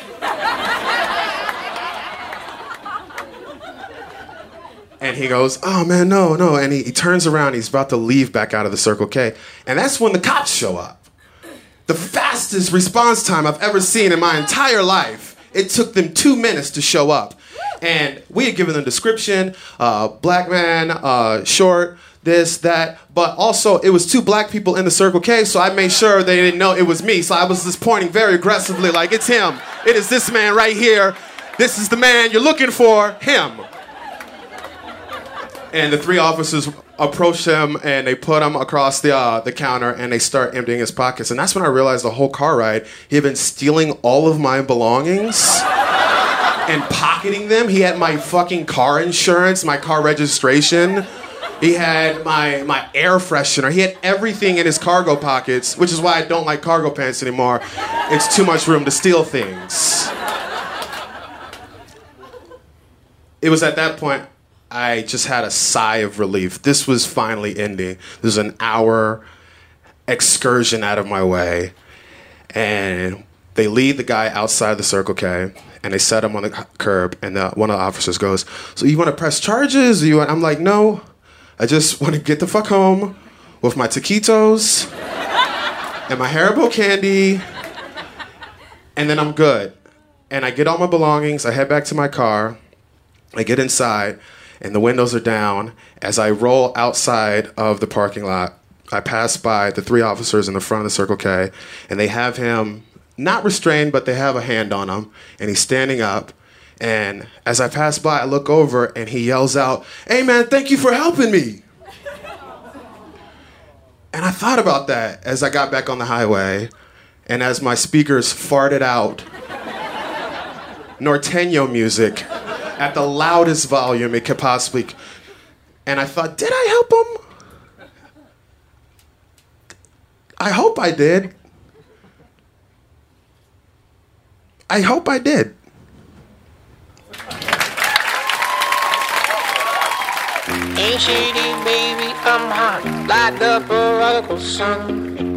And he goes, Oh man, no, no. And he, he turns around, he's about to leave back out of the Circle K. And that's when the cops show up. The fastest response time I've ever seen in my entire life. It took them two minutes to show up. And we had given them description uh, black man, uh, short, this, that. But also, it was two black people in the Circle K, so I made sure they didn't know it was me. So I was just pointing very aggressively, like, it's him. It is this man right here. This is the man you're looking for, him. And the three officers approach him and they put him across the uh, the counter and they start emptying his pockets. And that's when I realized the whole car ride he had been stealing all of my belongings [laughs] and pocketing them. He had my fucking car insurance, my car registration. He had my my air freshener. He had everything in his cargo pockets, which is why I don't like cargo pants anymore. It's too much room to steal things. It was at that point I just had a sigh of relief. This was finally ending. This was an hour excursion out of my way. And they lead the guy outside the Circle K and they set him on the curb. And the, one of the officers goes, So you want to press charges? you? I'm like, No, I just [laughs] want to get the fuck home with my taquitos [laughs] and my Haribo candy. And then I'm good. And I get all my belongings. I head back to my car. I get inside and the windows are down. As I roll outside of the parking lot, I pass by the three officers in the front of the Circle K, and they have him not restrained, but they have a hand on him, and he's standing up. And as I pass by, I look over and he yells out, Hey man, thank you for helping me. and I thought about that as I got back on the highway, and as my speakers farted out [laughs] Norteño music at the loudest volume it could possibly. And I thought, did I help him? I hope I did. I hope I did. Ain't shady, baby, I'm hot, like the prodigal son.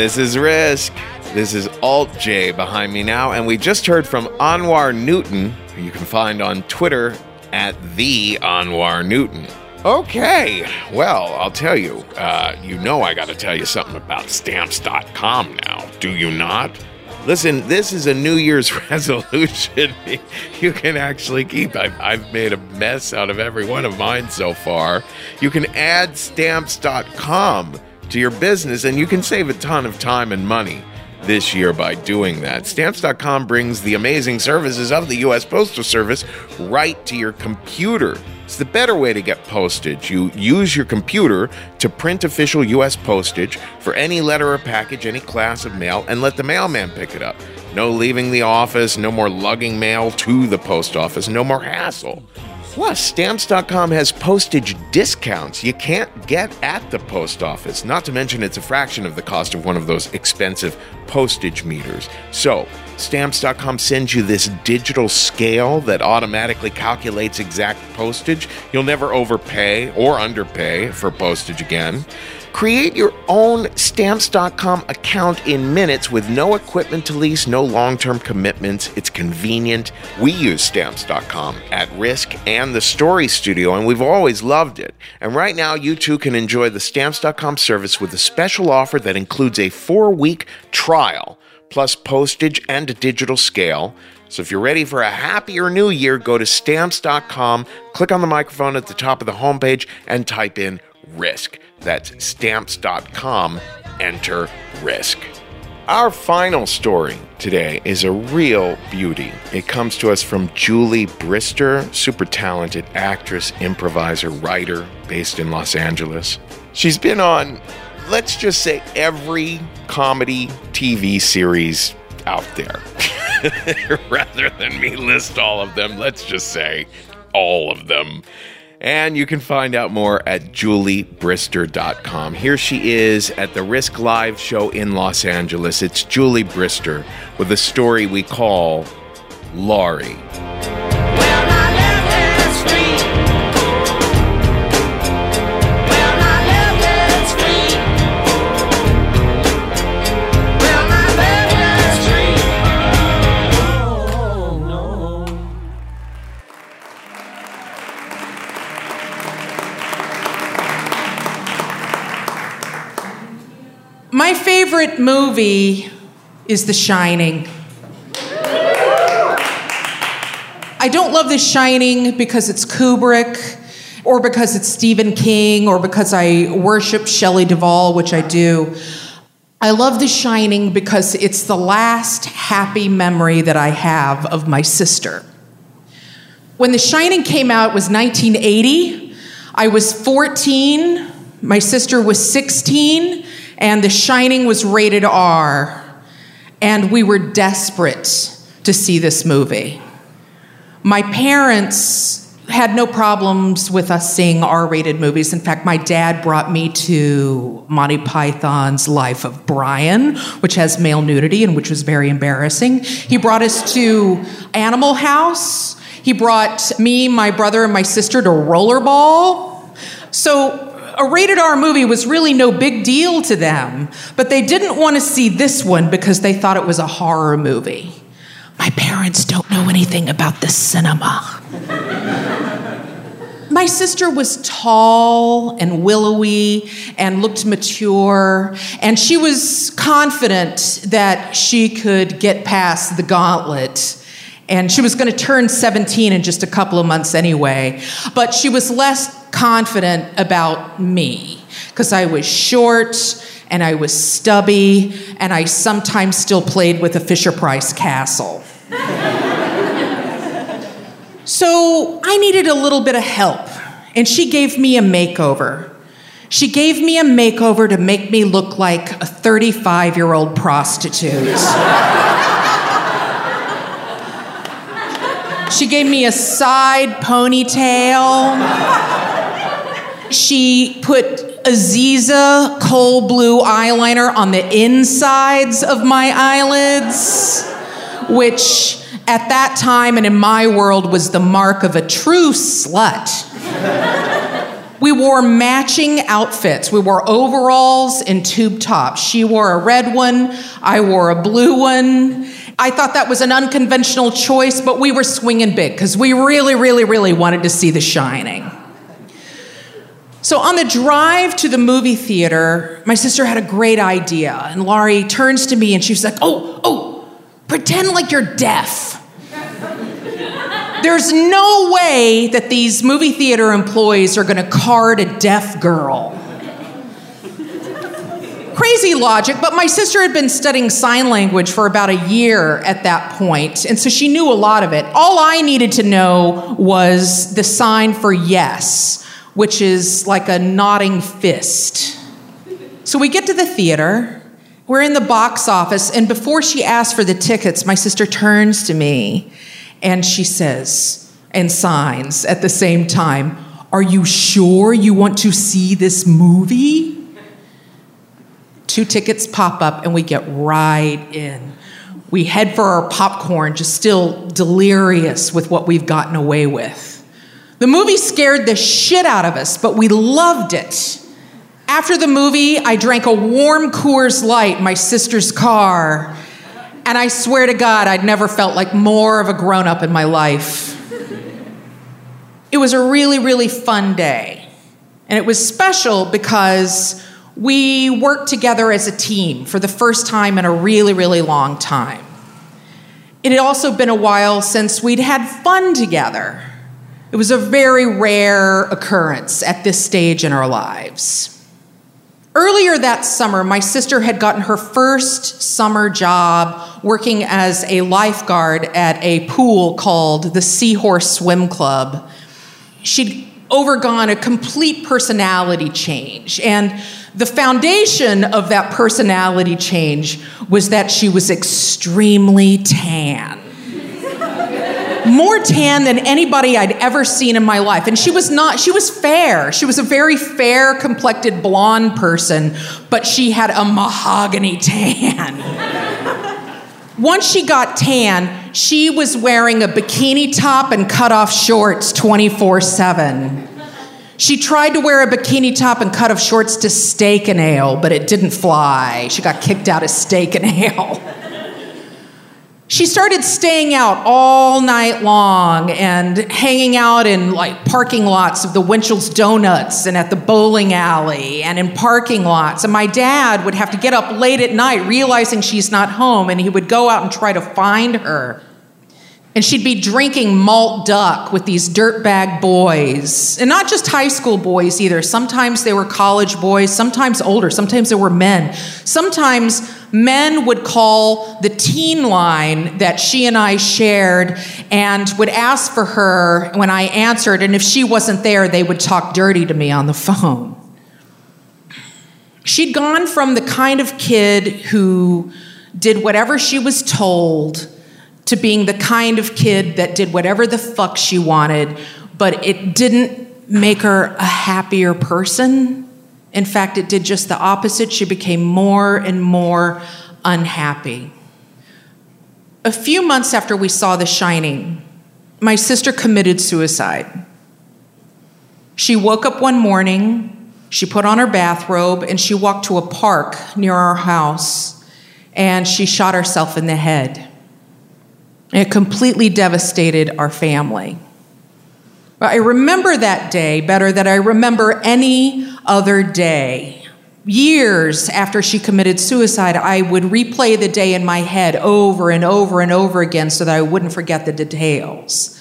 This is Risk. This is Alt J behind me now, and we just heard from Anwar Newton, who you can find on Twitter at the Anwar Newton. Okay, well, I'll tell you, uh, you know I gotta tell you something about stamps.com now, do you not? Listen, this is a New Year's [laughs] resolution you can actually keep. I've, I've made a mess out of every one of mine so far. You can add stamps.com to your business and you can save a ton of time and money this year by doing that. Stamps.com brings the amazing services of the U.S. Postal Service right to your computer. It's the better way to get postage. You use your computer to print official U.S. postage for any letter or package, any class of mail, and let the mailman pick it up. No leaving the office, no more lugging mail to the post office, no more hassle. Plus, stamps.com has postage discounts you can't get at the post office. Not to mention, it's a fraction of the cost of one of those expensive postage meters. So, stamps.com sends you this digital scale that automatically calculates exact postage. You'll never overpay or underpay for postage again. Create your own stamps.com account in minutes with no equipment to lease, no long term commitments. It's convenient. We use stamps.com at Risk and the Story Studio, and we've always loved it. And right now, you too can enjoy the stamps.com service with a special offer that includes a four week trial, plus postage and a digital scale. So if you're ready for a happier new year, go to stamps.com, click on the microphone at the top of the homepage, and type in risk. That's stamps.com. Enter risk. Our final story today is a real beauty. It comes to us from Julie Brister, super talented actress, improviser, writer based in Los Angeles. She's been on, let's just say, every comedy TV series out there. [laughs] Rather than me list all of them, let's just say all of them. And you can find out more at juliebrister.com. Here she is at the Risk Live show in Los Angeles. It's Julie Brister with a story we call Laurie. Favorite movie is The Shining. I don't love The Shining because it's Kubrick or because it's Stephen King or because I worship Shelley Duvall, which I do. I love The Shining because it's the last happy memory that I have of my sister. When The Shining came out, it was 1980. I was 14, my sister was 16, and The Shining was rated R. And we were desperate to see this movie. My parents had no problems with us seeing R rated movies. In fact, my dad brought me to Monty Python's Life of Brian, which has male nudity and which was very embarrassing. He brought us to Animal House. He brought me, my brother, and my sister to Rollerball. So a rated R movie was really no big deal to them, but they didn't want to see this one because they thought it was a horror movie. My parents don't know anything about the cinema. My sister was tall and willowy and looked mature, and she was confident that she could get past the gauntlet. And she was going to turn 17 in just a couple of months anyway. But she was less confident about me because I was short and I was stubby, and I sometimes still played with a Fisher Price castle. [laughs] so I needed a little bit of help, and she gave me a makeover. She gave me a makeover to make me look like a 35 year old prostitute. [laughs] she gave me a side ponytail. She put Aziza kohl blue eyeliner on the insides of my eyelids, which at that time and in my world was the mark of a true slut. We wore matching outfits. We wore overalls and tube tops. She wore a red one, I wore a blue one. I thought that was an unconventional choice, but we were swinging big because we really, really, really wanted to see The Shining. So on the drive to the movie theater, my sister had a great idea, and Laurie turns to me and she's like, "Oh, oh, pretend like you're deaf." There's no way that these movie theater employees are going to card a deaf girl. Crazy logic, but my sister had been studying sign language for about a year at that point, and so she knew a lot of it. All I needed to know was the sign for yes, which is like a nodding fist. So we get to the theater, we're in the box office, and before she asks for the tickets, my sister turns to me and she says, and signs at the same time, Are you sure you want to see this movie? Two tickets pop up and we get right in. We head for our popcorn, just still delirious with what we've gotten away with. The movie scared the shit out of us, but we loved it. After the movie, I drank a warm Coors Light in my sister's car, and I swear to God, I'd never felt like more of a grown up in my life. It was a really, really fun day. And it was special because we worked together as a team for the first time in a really, really long time. It had also been a while since we'd had fun together. It was a very rare occurrence at this stage in our lives. Earlier that summer, my sister had gotten her first summer job working as a lifeguard at a pool called the Seahorse Swim Club. She'd overgone a complete personality change, and the foundation of that personality change was that she was extremely tan more tan than anybody I'd ever seen in my life. And she was not, she was fair. She was a very fair complected blonde person, but she had a mahogany tan. Once she got tan, she was wearing a bikini top and cut off shorts 24 7. She tried to wear a bikini top and cut off shorts to Steak and Ale, but it didn't fly. She got kicked out of Steak and Ale. she started staying out all night long and hanging out in like parking lots of the Winchell's Donuts and at the bowling alley and in parking lots. And my dad would have to get up late at night realizing she's not home and he would go out and try to find her. And she'd be drinking malt duck with these dirtbag boys. And not just high school boys either. Sometimes they were college boys, sometimes older, sometimes they were men. Sometimes men would call the teen line that she and I shared and would ask for her when I answered. And if she wasn't there, they would talk dirty to me on the phone. She'd gone from the kind of kid who did whatever she was told to being the kind of kid that did whatever the fuck she wanted, but it didn't make her a happier person. In fact, it did just the opposite. She became more and more unhappy. A few months after we saw The Shining, my sister committed suicide. She woke up one morning, she put on her bathrobe, and she walked to a park near our house, and she shot herself in the head. It completely devastated our family. I remember that day better than I remember any other day. Years after she committed suicide, I would replay the day in my head over and over and over again so that I wouldn't forget the details.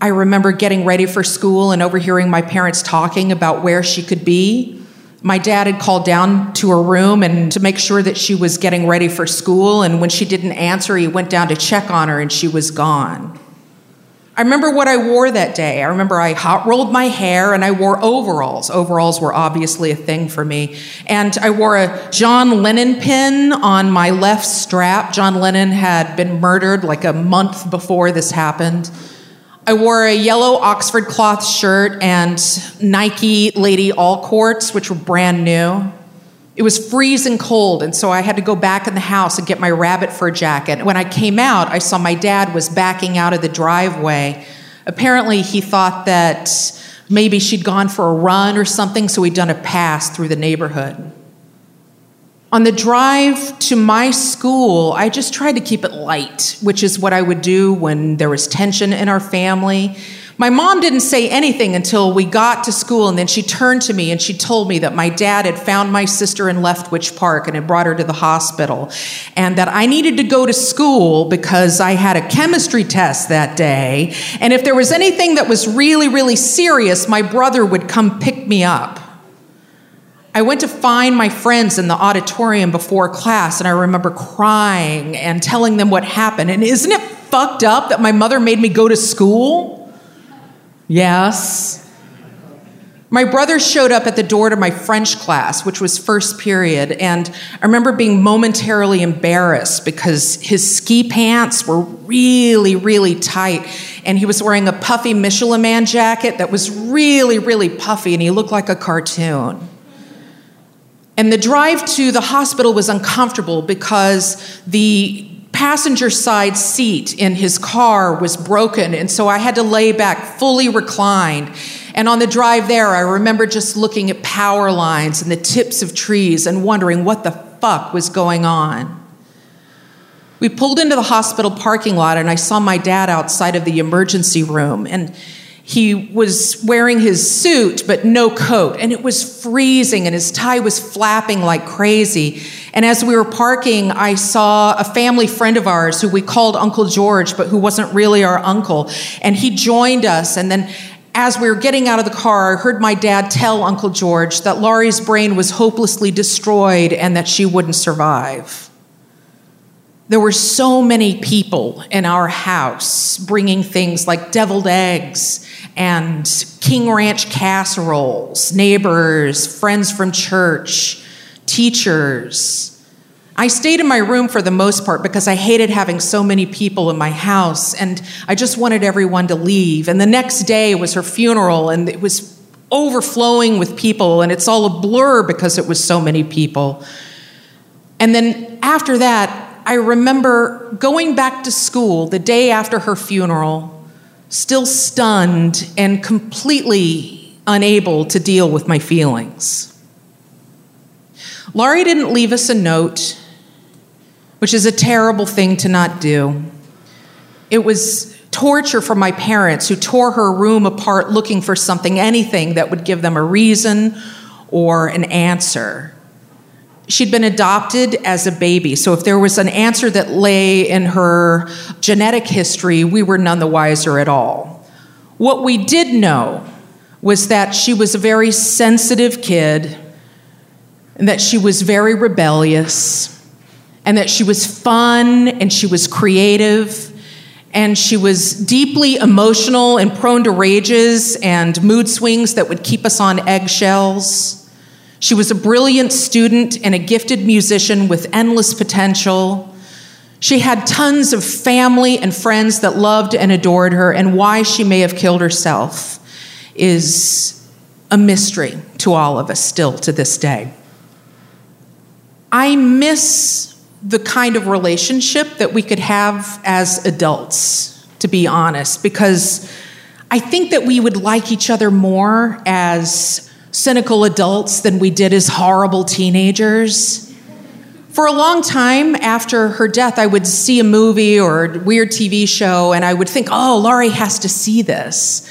I remember getting ready for school and overhearing my parents talking about where she could be my dad had called down to her room and to make sure that she was getting ready for school. And when she didn't answer, he went down to check on her and she was gone. I remember what I wore that day. I remember I hot rolled my hair and I wore overalls. Overalls were obviously a thing for me. And I wore a John Lennon pin on my left strap. John Lennon had been murdered like a month before this happened. I wore a yellow Oxford cloth shirt and Nike Lady All Courts, which were brand new. It was freezing cold, and so I had to go back in the house and get my rabbit fur jacket. When I came out, I saw my dad was backing out of the driveway. Apparently, he thought that Maybe she'd gone for a run or something, so he'd done a pass through the neighborhood. On the drive to my school, I just tried to keep it light, which is what I would do when there was tension in our family. My mom didn't say anything until we got to school, and then she turned to me and she told me that my dad had found my sister in Leftwich Park and had brought her to the hospital, and that I needed to go to school because I had a chemistry test that day. And if there was anything that was really, really serious, my brother would come pick me up. I went to find my friends in the auditorium before class, and I remember crying and telling them what happened. And isn't it fucked up that my mother made me go to school? Yes. My brother showed up at the door to my French class, which was first period, and I remember being momentarily embarrassed because his ski pants were really, really tight, and he was wearing a puffy Michelin Man jacket that was really, really puffy, and he looked like a cartoon. And the drive to the hospital was uncomfortable because the passenger side seat in his car was broken, and so I had to lay back fully reclined. And on the drive there, I remember just looking at power lines and the tips of trees and wondering what the fuck was going on. We pulled into the hospital parking lot, and I saw my dad outside of the emergency room. And he was wearing his suit, but no coat, and it was freezing, and his tie was flapping like crazy. And as we were parking, I saw a family friend of ours who we called Uncle George, but who wasn't really our uncle. And he joined us. And then as we were getting out of the car, I heard my dad tell Uncle George that Laurie's brain was hopelessly destroyed and that she wouldn't survive. There were so many people in our house bringing things like deviled eggs and King Ranch casseroles, neighbors, friends from church, teachers. I stayed in my room for the most part because I hated having so many people in my house and I just wanted everyone to leave. And the next day was her funeral and it was overflowing with people and it's all a blur because it was so many people. And then after that, I remember going back to school the day after her funeral, still stunned and completely unable to deal with my feelings. Laurie didn't leave us a note, which is a terrible thing to not do. It was torture for my parents who tore her room apart looking for something, anything that would give them a reason or an answer. She'd been adopted as a baby, so if there was an answer that lay in her genetic history, we were none the wiser at all. What we did know was that she was a very sensitive kid, and that she was very rebellious, and that she was fun and she was creative, and she was deeply emotional and prone to rages and mood swings that would keep us on eggshells. She was a brilliant student and a gifted musician with endless potential. She had tons of family and friends that loved and adored her, and why she may have killed herself is a mystery to all of us still to this day. I miss the kind of relationship that we could have as adults, to be honest, because I think that we would like each other more as cynical adults than we did as horrible teenagers. For a long time after her death, I would see a movie or a weird TV show and I would think, oh, Laurie has to see this.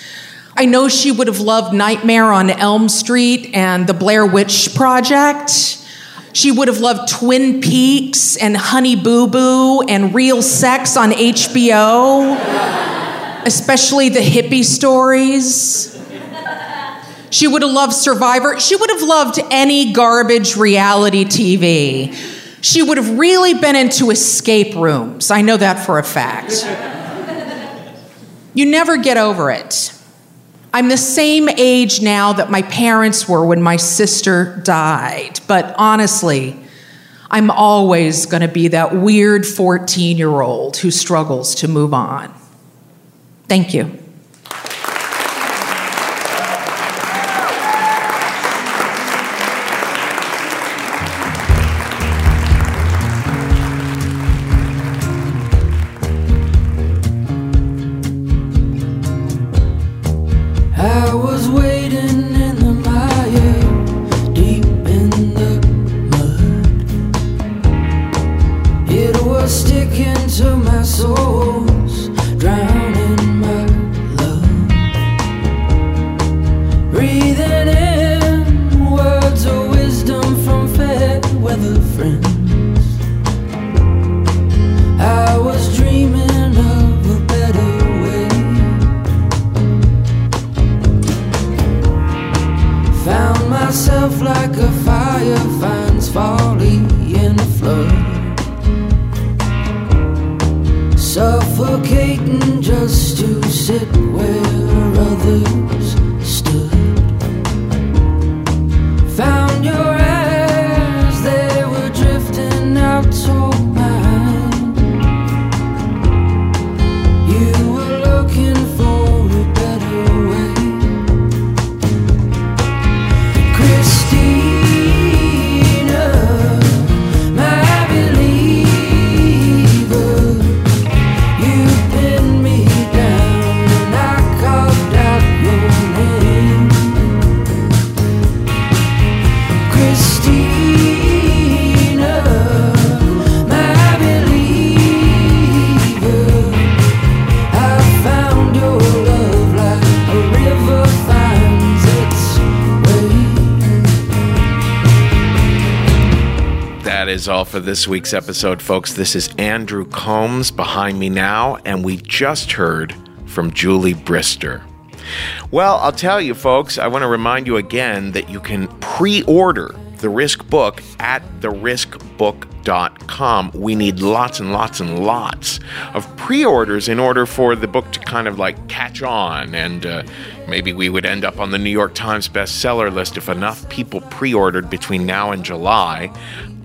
I know she would have loved Nightmare on Elm Street and The Blair Witch Project. She would have loved Twin Peaks and Honey Boo Boo and Real Sex on HBO, especially the hippie stories. She would have loved Survivor. She would have loved any garbage reality TV. She would have really been into escape rooms. I know that for a fact. you never get over it. I'm the same age now that my parents were when my sister died, but honestly, I'm always going to be that weird 14 year old who struggles to move on. Thank you. Is this week's episode, folks. This is Andrew Combs behind me now, and we just heard from Julie Brister. Well, I'll tell you, folks, I want to remind you again that you can pre order the Risk book at theriskbook.com. We need lots and lots and lots of pre orders in order for the book to kind of like catch on, and uh, maybe we would end up on the New York Times bestseller list if enough people pre ordered between now and July.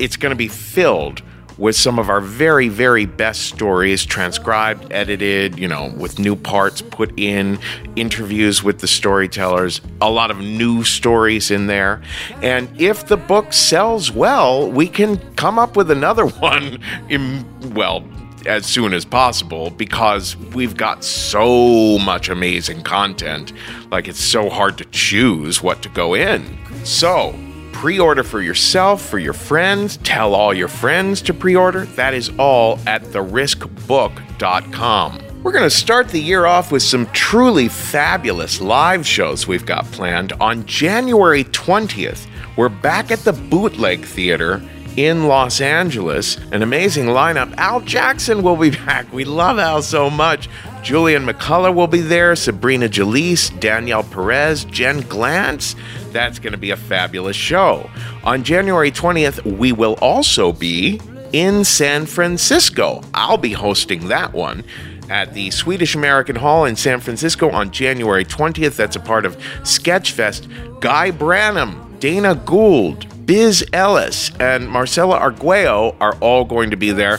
It's going to be filled with some of our very, very best stories, transcribed, edited, you know, with new parts put in, interviews with the storytellers, a lot of new stories in there. And if the book sells well, we can come up with another [laughs] one in, well, as soon as possible because we've got so much amazing content. Like, it's so hard to choose what to go in. So, pre order for yourself, for your friends, tell all your friends to pre order. That is all at theriskbook.com. We're going to start the year off with some truly fabulous live shows we've got planned. On January 20th, we're back at the Bootleg Theater in Los Angeles. An amazing lineup. Al Jackson will be [laughs] back. We love Al so much. Julian McCullough will be there, Sabrina Jalees, Danielle Perez, Jen Glantz. That's going to be a fabulous show. On January 20th, we will also be in San Francisco. I'll be hosting that one at the Swedish American Hall in San Francisco on January 20th. That's a part of Sketchfest. Guy Branum, Dana Gould, Biz Ellis, and Marcella Arguello are all going to be there.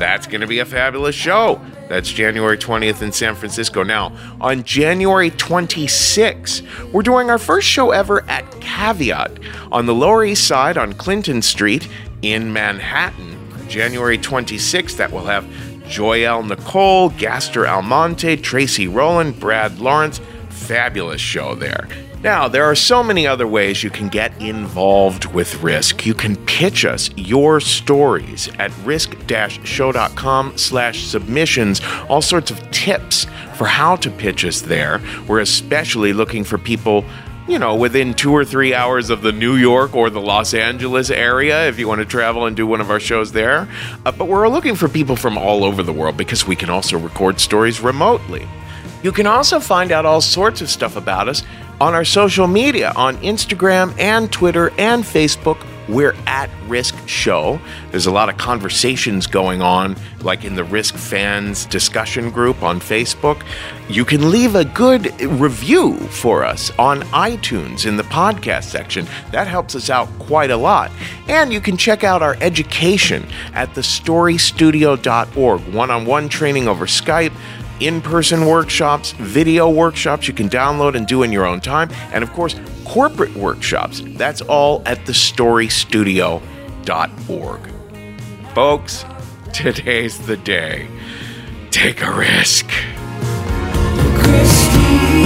That's going to be a fabulous show. That's January 20th in San Francisco. Now, on January 26th, we're doing our first show ever at Caveat on the Lower East Side on Clinton Street in Manhattan. January 26th, that will have Joyelle Nicole, Gastor Almonte, Tracy Rowland, Brad Lawrence. Fabulous show there. Now, there are so many other ways you can get involved with Risk. You can pitch us your stories at risk-show.com slash submissions. All sorts of tips for how to pitch us there. We're especially looking for people you know, within two or three hours of the New York or the Los Angeles area if you want to travel and do one of our shows there. Uh, but we're looking for people from all over the world because we can also record stories remotely. You can also find out all sorts of stuff about us on our social media on Instagram and Twitter and Facebook. We're at Risk Show. There's a lot of conversations going on, like in the Risk Fans discussion group on Facebook. You can leave a good review for us on iTunes in the podcast section. That helps us out quite a lot. And you can check out our education at thestorystudio.org one on one training over Skype in person workshops, video workshops you can download and do in your own time, and of course, corporate workshops. That's all at thestorystudio.org. Folks, today's the day. Take a risk. Christina.